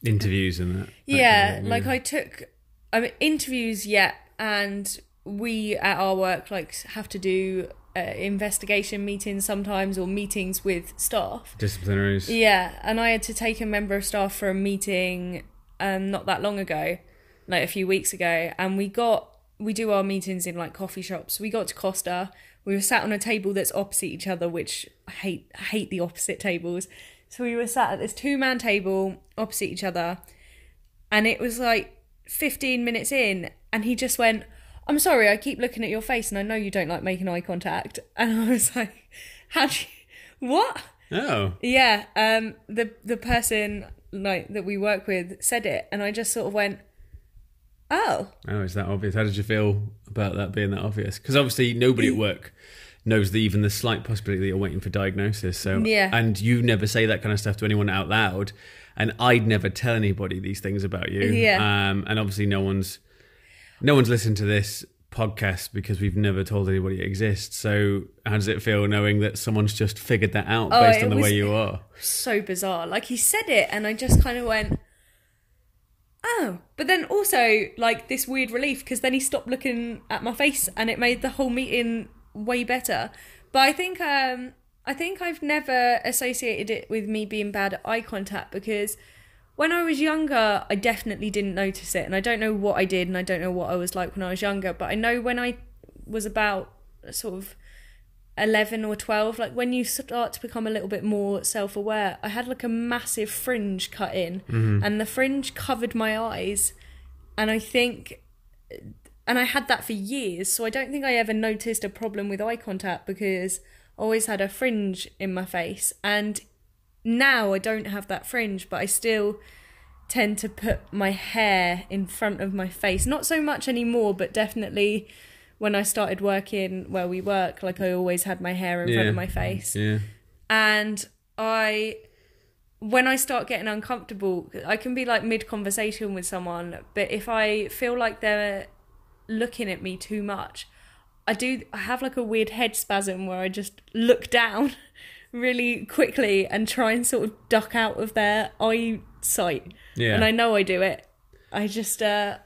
Interviews and that. that yeah, kind of- like I took I mean interviews yeah and we at our work like have to do uh, investigation meetings sometimes or meetings with staff. disciplinaries. Yeah, and I had to take a member of staff for a meeting um not that long ago, like a few weeks ago, and we got we do our meetings in like coffee shops. We got to Costa. We were sat on a table that's opposite each other, which I hate I hate the opposite tables. So we were sat at this two man table opposite each other, and it was like 15 minutes in, and he just went, I'm sorry, I keep looking at your face, and I know you don't like making eye contact. And I was like, How do you, what? Oh, Yeah, um, the the person like that we work with said it, and I just sort of went, "Oh, oh, is that obvious? How did you feel about that being that obvious? Because obviously nobody at work knows the, even the slight possibility that you're waiting for diagnosis. So Yeah. and you never say that kind of stuff to anyone out loud, and I'd never tell anybody these things about you. Yeah. Um, and obviously no one's no one's listened to this podcast because we've never told anybody it exists. So how does it feel knowing that someone's just figured that out Oh, based on the way you are? so bizarre." Like he said it, and I just kind of went, "Oh," but then also like this weird relief because then he stopped looking at my face, and it made the whole meeting way better. But I think um, I think I've never associated it with me being bad at eye contact because. when I was younger, I definitely didn't notice it, and I don't know what I did, and I don't know what I was like when I was younger. But I know when I was about sort of eleven or twelve, like when you start to become a little bit more self-aware, I had like a massive fringe cut in, mm-hmm. and the fringe covered my eyes, and I think. And I had that for years, so I don't think I ever noticed a problem with eye contact because I always had a fringe in my face. And now I don't have that fringe, but I still tend to put my hair in front of my face. Not so much anymore, but definitely when I started working where we work, like I always had my hair in front of my face. Yeah. And I when I start getting uncomfortable, I can be like mid conversation with someone, but if I feel like they're looking at me too much, I do I have like a weird head spasm where I just look down really quickly and try and sort of duck out of their eyesight. Yeah. And I know I do it. I just uh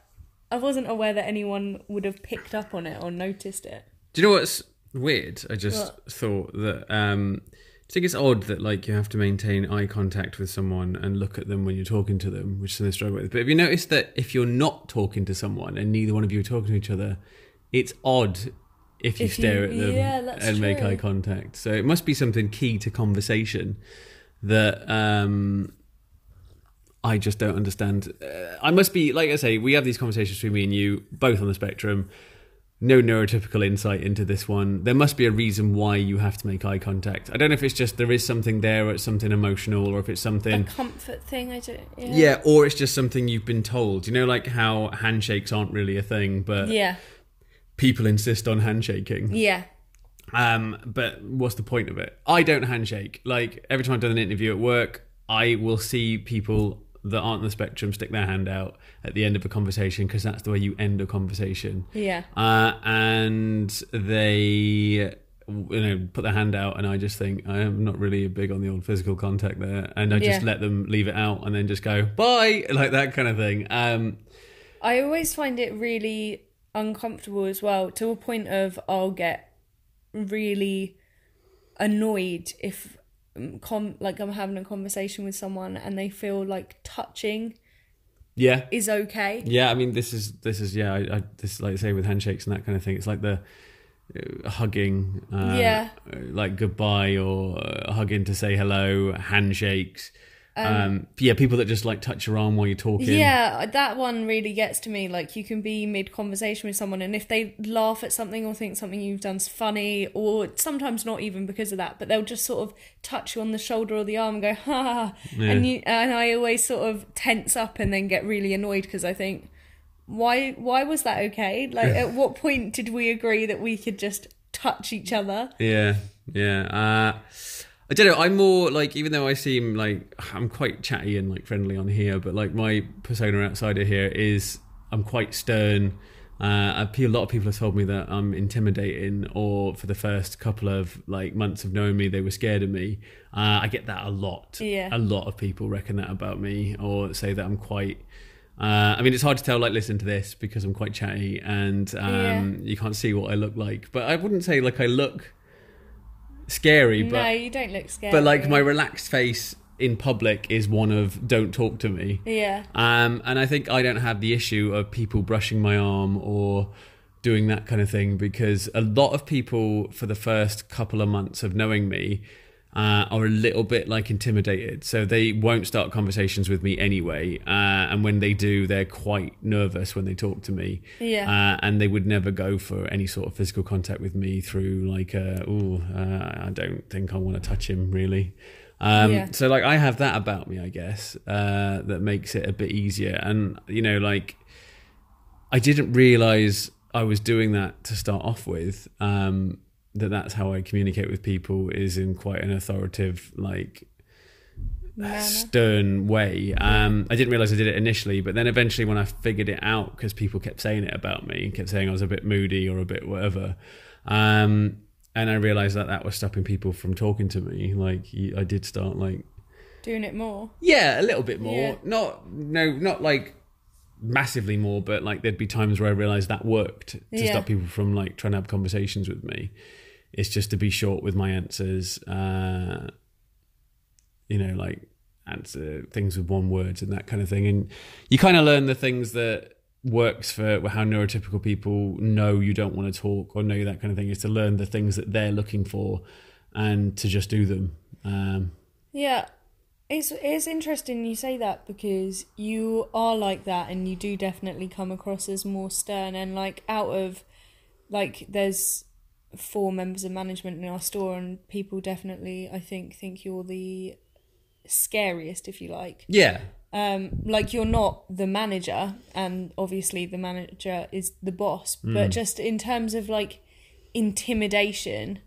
I wasn't aware that anyone would have picked up on it or noticed it. Do you know what's weird? I just What? thought that um I think it's odd that like you have to maintain eye contact with someone and look at them when you're talking to them, which they struggle with. But have you noticed that if you're not talking to someone and neither one of you are talking to each other, it's odd if you If you- stare at them yeah, and make eye contact. So it must be something key to conversation. that um, I just don't understand. Uh, I must be like I say, we have these conversations between me and you, both on the spectrum. No neurotypical insight into this one. There must be a reason why you have to make eye contact. I don't know if it's just there is something there, or it's something emotional, or if it's A something. comfort thing. I don't. Yeah. Yeah, or it's just something you've been told. You know, like how handshakes aren't really a thing, but Yeah. people insist on handshaking. Yeah. Um, but what's the point of it? I don't handshake. Like every time I've done an interview at work, I will see people that aren't on the spectrum stick their hand out at the end of a conversation because that's the way you end a conversation. Yeah. Uh, and they, you know, put their hand out, and I just think I am not really big on the old physical contact there, and I just Yeah. let them leave it out, and then just go bye, like that kind of thing. Um, I always find it really uncomfortable as well, to a point of I'll get really annoyed if com- like I'm having a conversation with someone and they feel like touching yeah, is okay. Yeah, I mean, this is this is yeah. I, I this like I say with handshakes and that kind of thing. It's like the uh, hugging, uh, Yeah. uh, like goodbye or uh, hugging to say hello, handshakes. Um, yeah, people that just like touch your arm while you're talking. Yeah, that one really gets to me. Like you can be mid conversation with someone, and if they laugh at something or think something you've done's funny, or sometimes not even because of that, but they'll just sort of touch you on the shoulder or the arm and go ha, ha. and you and I always sort of tense up and then get really annoyed because I think why why was that okay? Like at what point did we agree that we could just touch each other? Yeah, yeah. Uh, I don't know. I'm more like, even though I seem like I'm quite chatty and like friendly on here, but like my persona outside of here is I'm quite stern. Uh, a lot of people have told me that I'm intimidating, or for the first couple of like months of knowing me, they were scared of me. Uh, I get that a lot. Yeah. A lot of people reckon that about me, or say that I'm quite. Uh, I mean, it's hard to tell. Like, listen to this because I'm quite chatty, and um, you can't see what I look like. But I wouldn't say like I look scary, but no, you don't look scared. but like my relaxed face in public is one of don't talk to me. yeah, Um, and I think I don't have the issue of people brushing my arm or doing that kind of thing because a lot of people for the first couple of months of knowing me uh, are a little bit like intimidated, so they won't start conversations with me anyway. Uh, and when they do, they're quite nervous when they talk to me. Yeah. Uh, and they would never go for any sort of physical contact with me through like, uh, oh, I don't think I want to touch him really. Um, Yeah. So like I have that about me, I guess, uh, that makes it a bit easier. And you know, like I didn't realize I was doing that to start off with. Um, that that's how I communicate with people is in quite an authoritative, like stern way. Um, I didn't realize I did it initially, but then eventually when I figured it out, because people kept saying it about me, and kept saying I was a bit moody or a bit whatever, um, and I realized that that was stopping people from talking to me. Like I did start like doing it more. yeah, a little bit more. Yeah. Not no, not like massively more, but like there'd be times where I realized that worked to Yeah. stop people from like trying to have conversations with me. It's just to be short with my answers. Uh, you know, like answer things with one words and that kind of thing. And you kind of learn the things that works for how neurotypical people know you don't want to talk or know that kind of thing is to learn the things that they're looking for and to just do them. Um, Yeah, it's it's interesting you say that because you are like that, and you do definitely come across as more stern and like out of like there's four members of management in our store, and people definitely I think think you're the scariest if you like. yeah, Um, like you're not the manager, and obviously the manager is the boss, but just in terms of like intimidation.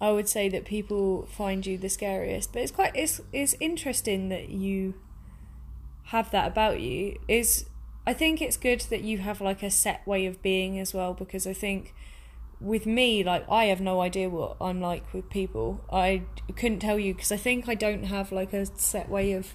I would say that people find you the scariest, but it's quite it's it's interesting that you have that about you. Is I think it's good that you have like a set way of being as well because I think with me like I have no idea what I'm like with people. I couldn't tell you because I think I don't have like a set way of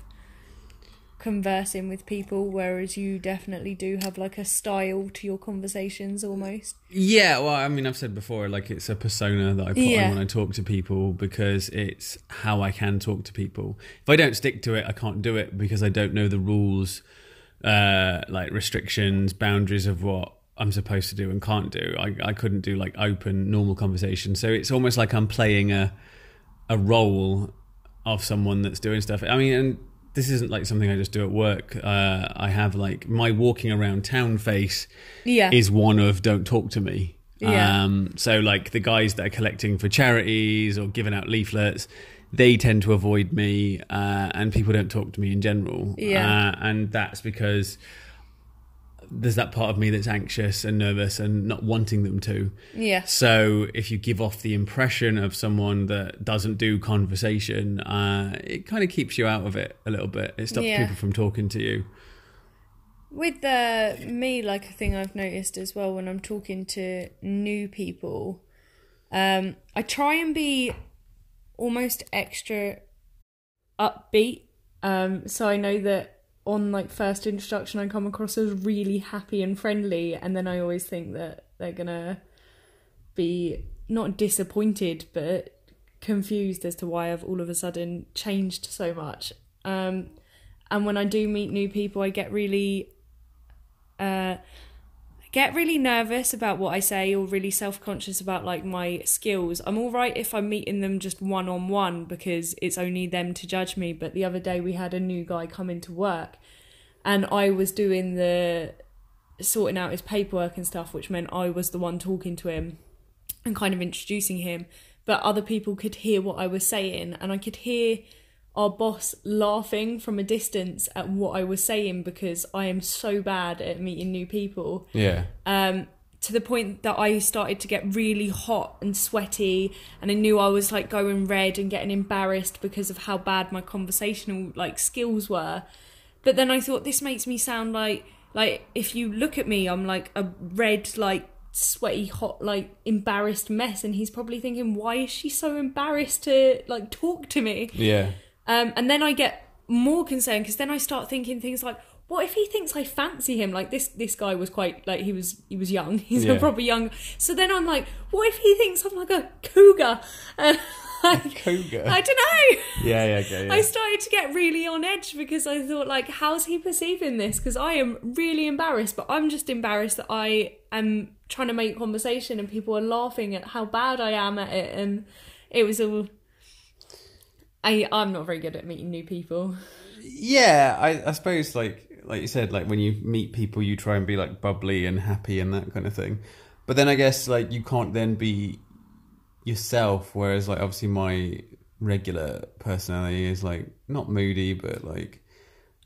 conversing with people whereas you definitely do have like a style to your conversations almost. Yeah, well, I mean, I've said before, like it's a persona that I put Yeah. on when I talk to people because it's how I can talk to people. If I don't stick to it, I can't do it because I don't know the rules, uh, like restrictions, boundaries of what I'm supposed to do and can't do. I, I couldn't do like open, normal conversation. So it's almost like I'm playing a a role of someone that's doing stuff. I mean, and this isn't like something I just do at work. Uh, I have like my walking around town face Yeah. is one of don't talk to me. Yeah. Um, so like the guys that are collecting for charities or giving out leaflets, they tend to avoid me, uh, and people don't talk to me in general. Yeah. Uh, and that's because there's that part of me that's anxious and nervous and not wanting them to. yeah. So if you give off the impression of someone that doesn't do conversation, uh, it kind of keeps you out of it a little bit. It stops Yeah. people from talking to you. With the me, like a thing I've noticed as well when I'm talking to new people, um, I try and be almost extra upbeat. Um, so I know that on like first introduction, I come across as really happy and friendly, and then I always think that they're gonna be not disappointed, but confused as to why I've all of a sudden changed so much. Um, and when I do meet new people, I get really, uh, get really nervous about what I say or really self conscious about like my skills. I'm all right if I'm meeting them just one on one because it's only them to judge me. But the other day we had a new guy come into work, and I was doing the sorting out his paperwork and stuff, which meant I was the one talking to him and kind of introducing him. But other people could hear what I was saying, and I could hear our boss laughing from a distance at what I was saying because I am so bad at meeting new people. Yeah. Um, to the point that I started to get really hot and sweaty, and I knew I was like going red and getting embarrassed because of how bad my conversational like skills were. But then I thought this makes me sound like like if you look at me, I'm like a red like sweaty hot like embarrassed mess and he's probably thinking why is she so embarrassed to like talk to me Yeah. Um, and then I get more concerned because then I start thinking things like, what if he thinks I fancy him? Like this, this guy was quite like he was he was young. He's Yeah. a proper young. So then I'm like, what if he thinks I'm like a cougar? And like, Cougar. I don't know. Yeah, yeah, okay. Yeah. I started to get really on edge because I thought, like, how's he perceiving this? Because I am really embarrassed, but I'm just embarrassed that I am trying to make conversation and people are laughing at how bad I am at it, and it was all. I I'm not very good at meeting new people. Yeah, I, I suppose like like you said, like when you meet people, you try and be like bubbly and happy and that kind of thing. But then I guess like you can't then be yourself. Whereas like obviously my regular personality is like not moody, but like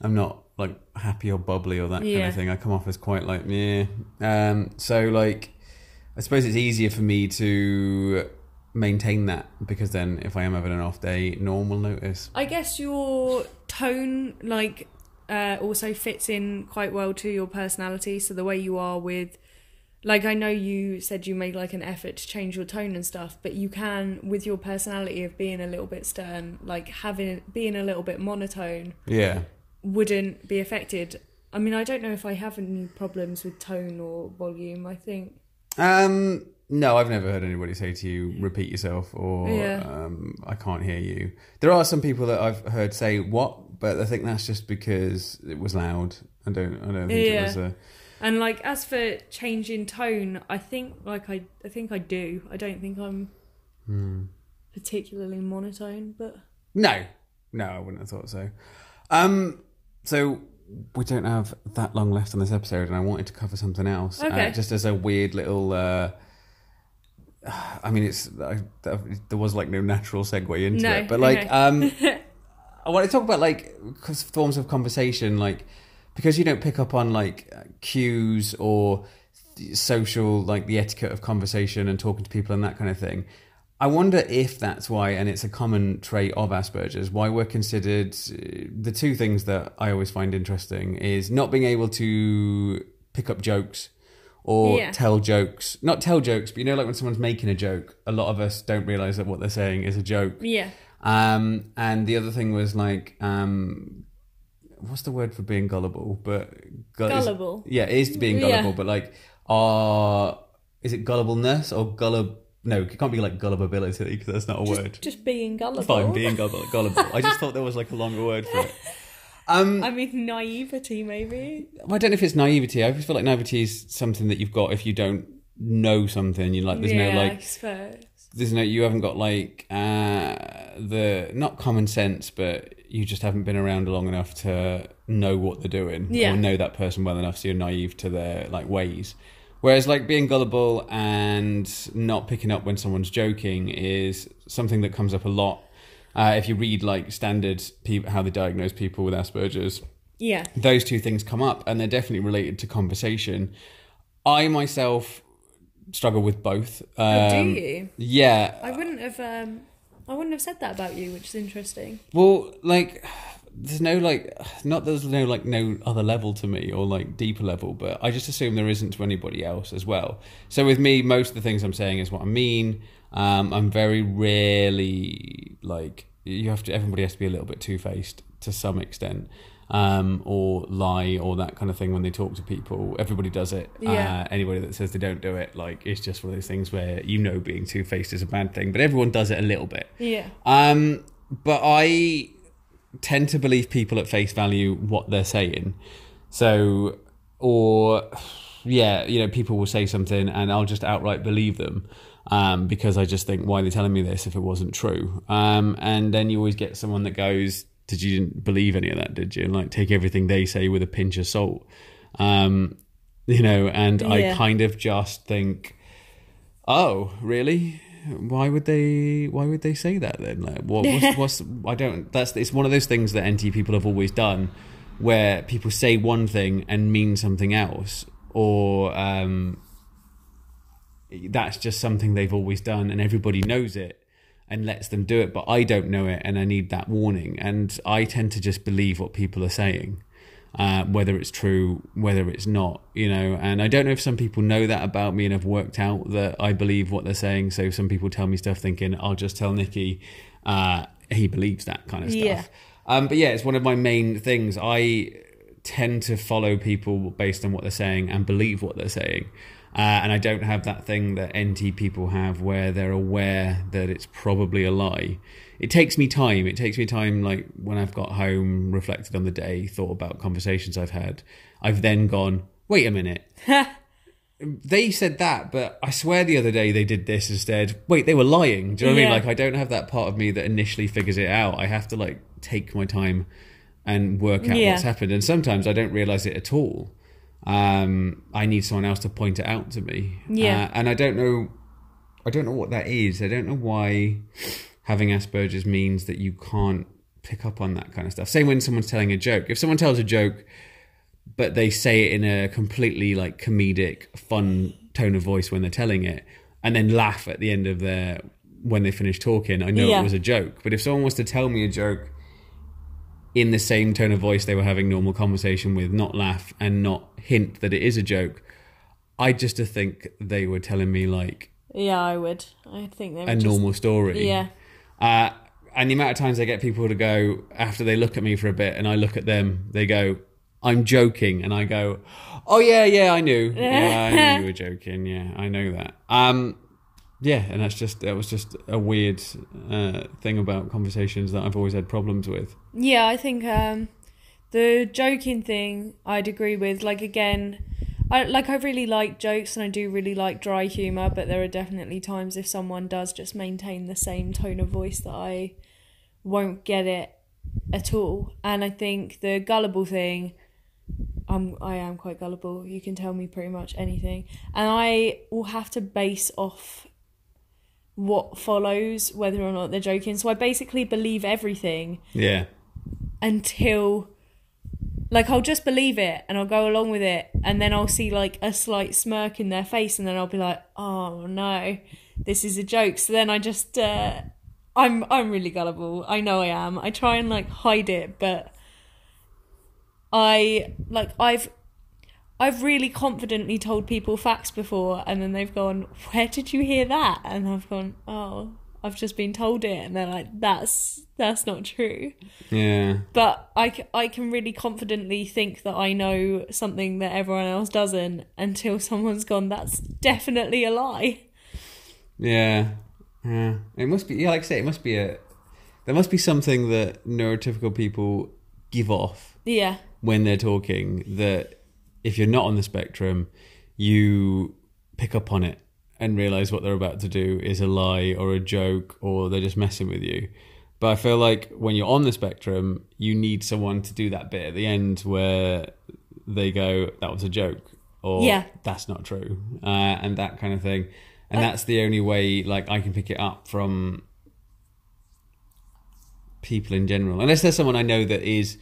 I'm not like happy or bubbly or that kind of thing. I come off as quite like yeah. Um, so like I suppose it's easier for me to maintain that because then if I am having an off day, no one will notice. I guess your tone, like, uh, also fits in quite well to your personality. So the way you are with, like, I know you said you made like an effort to change your tone and stuff, but you can with your personality of being a little bit stern, like having being a little bit monotone, Yeah. wouldn't be affected. I mean, I don't know if I have any problems with tone or volume. I think Um, no, I've never heard anybody say to you, repeat yourself or Yeah. um, I can't hear you. There are some people that I've heard say what, but I think that's just because it was loud. I don't, I don't think it was a. And like as for changing tone, I think like I I think I do. I don't think I'm Hmm. particularly monotone, but No, no, I wouldn't have thought so. Um, so we don't have that long left on this episode, and I wanted to cover something else, Okay. uh, just as a weird little. Uh, I mean, it's I, there was like no natural segue into No, it, but like, um, I want to talk about like forms of conversation, like because you don't pick up on like cues or social, like the etiquette of conversation and talking to people and that kind of thing. I wonder if that's why, and it's a common trait of Asperger's, why we're considered uh, the two things that I always find interesting is not being able to pick up jokes or Yeah. tell jokes. Not tell jokes, but you know, like when someone's making a joke, a lot of us don't realize that what they're saying is a joke. yeah. Um, and the other thing was like, um, what's the word for being gullible? But gu- is- Gullible. yeah, it is to being Yeah. gullible. But like, are is it gullibleness or gullib? No, it can't be like gullibility because that's not a Just, word. just being gullible. Fine, being gullible. gullible. I just thought there was like a longer word for it. Um, I mean naivety maybe. well, I don't know if it's naivety. I just feel like naivety is something that you've got if you don't know something. You like, there's yeah, no I like suppose. there's no you haven't got like uh, the not common sense, but you just haven't been around long enough to know what they're doing Yeah. or know that person well enough, so you're naive to their like ways. Whereas like being gullible and not picking up when someone's joking is something that comes up a lot. Uh, if you read like standard people, how they diagnose people with Asperger's, Yeah. those two things come up and they're definitely related to conversation. I myself struggle with both. Um, Oh, do you? Yeah. I wouldn't have. Um, I wouldn't have said that about you, which is interesting. Well, like, there's no like, not there's no like no other level to me or like deeper level, but I just assume there isn't to anybody else as well. So with me, most of the things I'm saying is what I mean. Um, I'm very rarely like you have to. Everybody has to be a little bit two faced to some extent. Um, or lie or that kind of thing when they talk to people. Everybody does it. Yeah. Uh, anybody that says they don't do it, like, it's just one of those things where you know being two faced is a bad thing, but everyone does it a little bit. Yeah. Um, but I tend to believe people at face value what they're saying. So, or yeah, you know, people will say something and I'll just outright believe them. Um, because I just think, why are they telling me this if it wasn't true? Um, and then you always get someone that goes, Did you didn't believe any of that, did you? And like take everything they say with a pinch of salt. Um, you know, and I kind of just think, Oh, really? Why would they? Why would they say that then? Like, what, what's, what's? I don't. That's it's one of those things that NT people have always done, where people say one thing and mean something else, or um, that's just something they've always done, and everybody knows it and lets them do it. But I don't know it, and I need that warning. And I tend to just believe what people are saying uh, whether it's true, whether it's not, you know. And I don't know if some people know that about me and have worked out that I believe what they're saying. So some people tell me stuff thinking, I'll just tell Nikki, uh, he believes that kind of stuff. Yeah. Um, but yeah, it's one of my main things. I tend to follow people based on what they're saying and believe what they're saying. Uh, and I don't have that thing that NT people have where they're aware that it's probably a lie. It takes me time. It takes me time, like when I've got home, reflected on the day, thought about conversations I've had. I've then gone, wait a minute. they said that, but I swear the other day they did this instead. Wait, they were lying. Do you know what I mean? Like, I don't have that part of me that initially figures it out. I have to, like, take my time and work out Yeah. what's happened. And sometimes I don't realize it at all. Um, I need someone else to point it out to me. Yeah. Uh, and I don't know, I don't know what that is. I don't know why having Asperger's means that you can't pick up on that kind of stuff. Same when someone's telling a joke. If someone tells a joke, but they say it in a completely like comedic, fun tone of voice when they're telling it, and then laugh at the end of their when they finish talking, I know Yeah. it was a joke. But if someone was to tell me a joke in the same tone of voice they were having normal conversation with, not laugh and not hint that it is a joke, I just to think they were telling me like Yeah, I would. I think they would a just, normal story. Yeah. Uh, and the amount of times I get people to go after they look at me for a bit and I look at them, they go, I'm joking. And I go, Oh, yeah, yeah, I knew. Yeah, I knew you were joking. Yeah, I know that. Um, yeah, and that's just, that was just a weird uh, thing about conversations that I've always had problems with. Yeah, I think um, the joking thing I'd agree with. Like again, I like I really like jokes and I do really like dry humor, but there are definitely times if someone does just maintain the same tone of voice that I won't get it at all. And I think the gullible thing. I'm, I am quite gullible. You can tell me pretty much anything. And I will have to base off what follows whether or not they're joking. So I basically believe everything Yeah. until like I'll just believe it and I'll go along with it and then I'll see like a slight smirk in their face and then I'll be like, "Oh no, this is a joke." So then I just uh I'm I'm really gullible. I know I am. I try and like hide it, but I like I've I've really confidently told people facts before and then they've gone, "Where did you hear that?" and I've gone, "Oh, I've just been told it." And they're like, "That's that's not true." Yeah. but I, I can really confidently think that I know something that everyone else doesn't until someone's gone, that's definitely a lie. Yeah. Yeah. It must be, yeah, like I say, it must be a, there must be something that neurotypical people give off Yeah. when they're talking that if you're not on the spectrum, you pick up on it and realize what they're about to do is a lie or a joke or they're just messing with you. But I feel like when you're on the spectrum, you need someone to do that bit at the end where they go, "That was a joke," or Yeah. "That's not true," uh, and that kind of thing. And I- that's the only way, like, I can pick it up from people in general, unless there's someone I know that is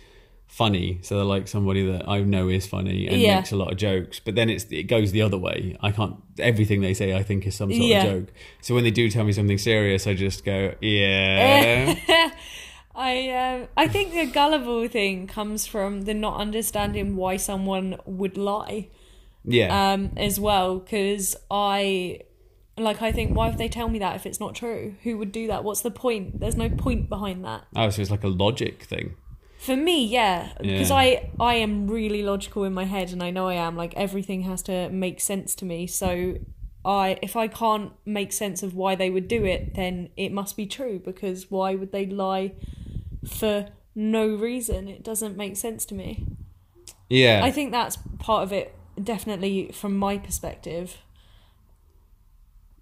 funny. So they're like somebody that I know is funny and Yeah. makes a lot of jokes. But then it's it goes the other way. I can't. Everything they say, I think, is some sort Yeah. of joke. So when they do tell me something serious, I just go, yeah. I um, I think the gullible thing comes from the not understanding why someone would lie Yeah. um, as well. Because I like I think why would they tell me that if it's not true? Who would do that? What's the point? There's no point behind that. oh, so it's like a logic thing. For me, yeah, because Yeah. I I am really logical in my head, and I know I am. Like everything has to make sense to me. So I if I can't make sense of why they would do it, then it must be true. Because why would they lie for no reason? It doesn't make sense to me. Yeah. I think that's part of it. Definitely from my perspective.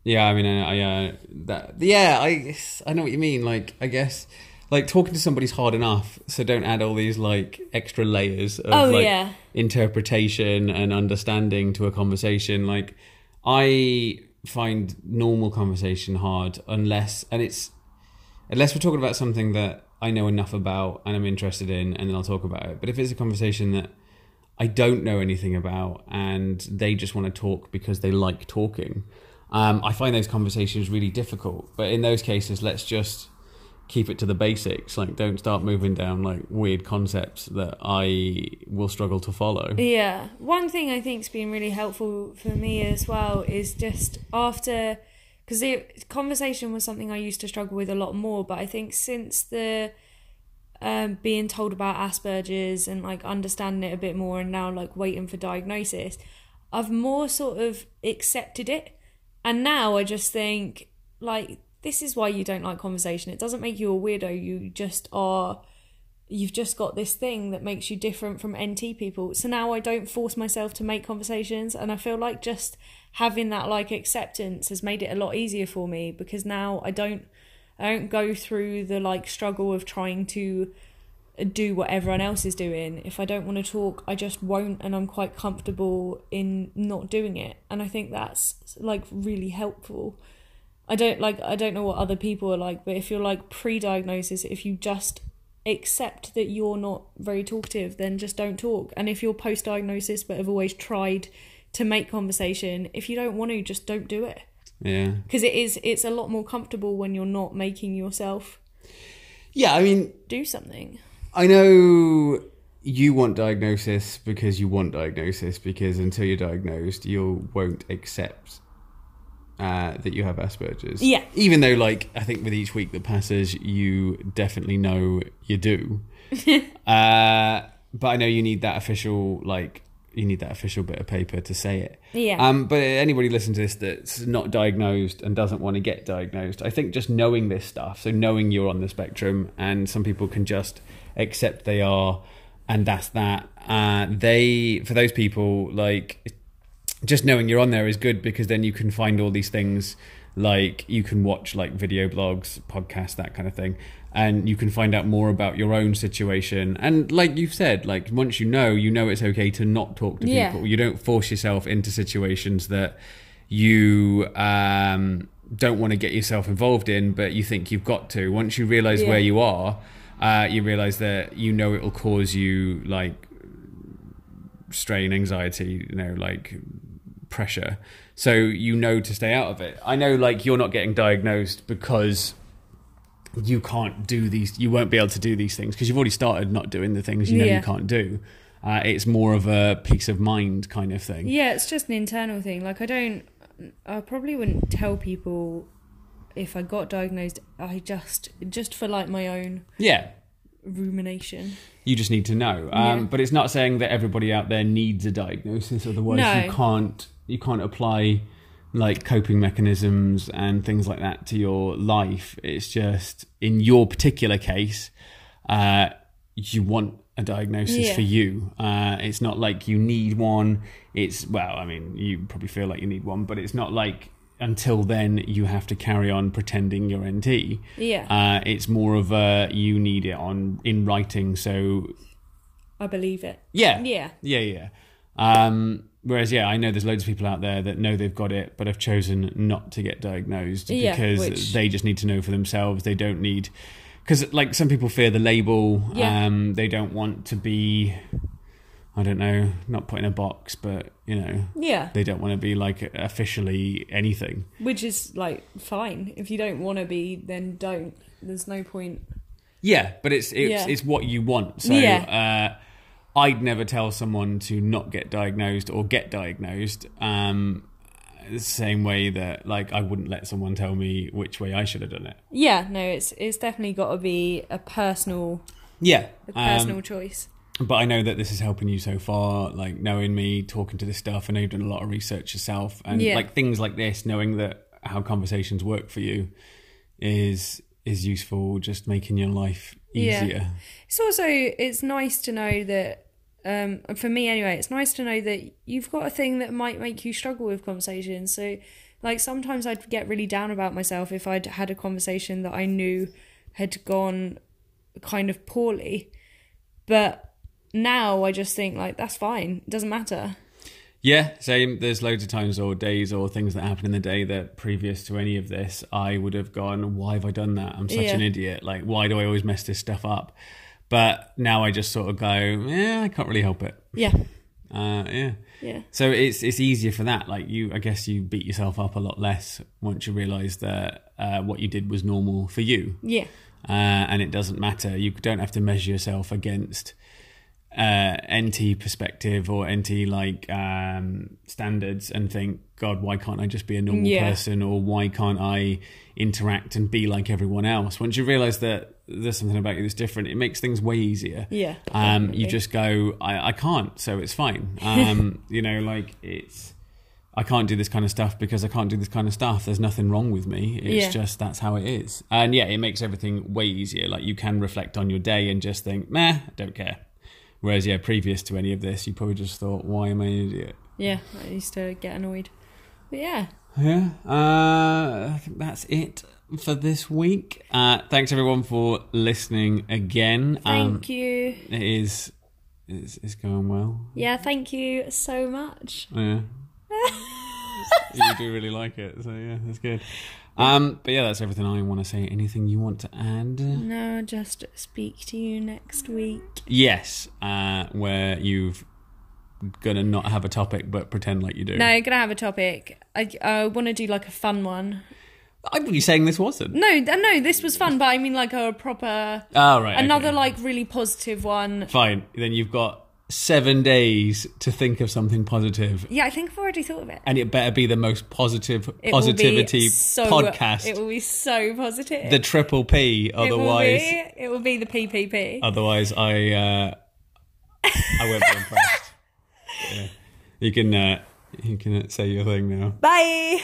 Yeah, I mean, I, I uh, that yeah, I I know what you mean. Like, I guess like talking to somebody's hard enough, so don't add all these like extra layers of Oh, like yeah. interpretation and understanding to a conversation. Like, I find normal conversation hard unless and it's unless we're talking about something that I know enough about and I'm interested in, and then I'll talk about it. But if it's a conversation that I don't know anything about and they just want to talk because they like talking, um, I find those conversations really difficult. But in those cases, let's just keep it to the basics. Like, don't start moving down like weird concepts that I will struggle to follow. Yeah. One thing I think's been really helpful for me as well is just after because the conversation was something I used to struggle with a lot more, but I think since the um, being told about Asperger's and like understanding it a bit more and now like waiting for diagnosis, I've more sort of accepted it. And now I just think like this is why you don't like conversation. It doesn't make you a weirdo. You just are you've just got this thing that makes you different from NT people. So now I don't force myself to make conversations and I feel like just having that like acceptance has made it a lot easier for me because now I don't I don't go through the like struggle of trying to do what everyone else is doing. If I don't want to talk, I just won't and I'm quite comfortable in not doing it. And I think that's like really helpful. I don't like I don't know what other people are like, but if you're like pre-diagnosis, if you just accept that you're not very talkative, then just don't talk. And if you're post-diagnosis but have always tried to make conversation, if you don't want to, just don't do it. Yeah. Because it is it's a lot more comfortable when you're not making yourself Yeah, I mean, do something. I know you want diagnosis because you want diagnosis because until you're diagnosed, you won't accept uh, that you have Asperger's. Yeah. Even though, like, I think with each week that passes, you definitely know you do. uh, but I know you need that official, like, you need that official bit of paper to say it. Yeah. Um, but anybody listening to this that's not diagnosed and doesn't want to get diagnosed, I think just knowing this stuff, so knowing you're on the spectrum, and some people can just accept they are, and that's that. Uh, they, for those people, like, just knowing you're on there is good because then you can find all these things like you can watch like video blogs podcasts that kind of thing and you can find out more about your own situation and like you've said like once you know you know it's okay to not talk to Yeah. people you don't force yourself into situations that you um, don't want to get yourself involved in but you think you've got to once you realize Yeah. where you are uh, you realize that you know it will cause you like strain anxiety you know like pressure so you know to stay out of it i know like you're not getting diagnosed because you can't do these you won't be able to do these things because you've already started not doing the things you know Yeah. you can't do uh, it's more of a peace of mind kind of thing Yeah, it's just an internal thing. Like I don't I probably wouldn't tell people if I got diagnosed. I just just for like my own yeah rumination. you just need to know um, Yeah. but it's not saying that everybody out there needs a diagnosis otherwise No. you can't you can't apply like coping mechanisms and things like that to your life it's just in your particular case uh, you want a diagnosis Yeah. for you uh, it's not like you need one it's well i mean you probably feel like you need one but it's not like until then you have to carry on pretending you're NT. Yeah. Uh, it's more of a you need it on in writing, so I believe it. yeah, Yeah. yeah, yeah. Um, whereas, yeah, I know there's loads of people out there that know they've got it, but have chosen not to get diagnosed Yeah, because which- they just need to know for themselves. They don't need because, like, some people fear the label. Yeah. Um, they don't want to be, I don't know, not put in a box, but you know, Yeah. they don't want to be like officially anything. Which is like fine. If you don't want to be, then don't. There's no point. Yeah, but it's it's Yeah. it's what you want. So uh, I'd never tell someone to not get diagnosed or get diagnosed. Um, the same way that like I wouldn't let someone tell me which way I should have done it. Yeah, no, it's it's definitely got to be a personal Yeah, a personal um, choice. But I know that this is helping you so far. Like knowing me, talking to this stuff. And I know you've done a lot of research yourself, and Yeah. like things like this, knowing that how conversations work for you is is useful. Just making your life Yeah. easier. It's also it's nice to know that um for me anyway, it's nice to know that you've got a thing that might make you struggle with conversations. So like sometimes I'd get really down about myself if I'd had a conversation that I knew had gone kind of poorly. But now I just think like that's fine. It doesn't matter. Yeah, same. There's loads of times or days or things that happen in the day that previous to any of this, I would have gone, why have I done that? I'm such Yeah. an idiot. Like, why do I always mess this stuff up? But now I just sort of go, yeah, I can't really help it. Yeah. Uh, yeah. Yeah. So it's it's easier for that. Like you, I guess you beat yourself up a lot less once you realise that uh, what you did was normal for you, Yeah. uh, and it doesn't matter. You don't have to measure yourself against uh, NT perspective or NT like um, standards and think, God, why can't I just be a normal Yeah. person, or why can't I interact and be like everyone else? Once you realise that there's something about you that's different, it makes things way easier. Yeah. Um, you just go, I, I can't, so it's fine. Um, you know, like it's, I can't do this kind of stuff because I can't do this kind of stuff. There's nothing wrong with me. It's Yeah. just that's how it is. And yeah, it makes everything way easier. Like you can reflect on your day and just think, meh, I don't care. Whereas, yeah, previous to any of this, you probably just thought, why am I an idiot? Yeah, I used to get annoyed. But yeah. Yeah, uh, I think that's it for this week. Uh, thanks everyone for listening again. Um, Thank you. It is, it's, it's going well. Yeah, thank you so much. Yeah. you do really like it, so yeah, that's good. Um, but yeah, that's everything I want to say. Anything you want to add? No, just speak to you next week. Yes, uh, where you've gonna not have a topic but pretend like you do. No, you're gonna have a topic. I I want to do like a fun one. I'm really saying this wasn't. No, th- no, this was fun, but I mean like a proper Oh right, another okay. like really positive one. Fine. Then you've got seven days to think of something positive, Yeah, I think I've already thought of it. and it better be the most positive It positivity so, podcast. It will be so positive. the triple P. Otherwise, it will be, it will be the PPP. otherwise I uh, I won't be impressed. Yeah. You can uh, you can say your thing now. Bye.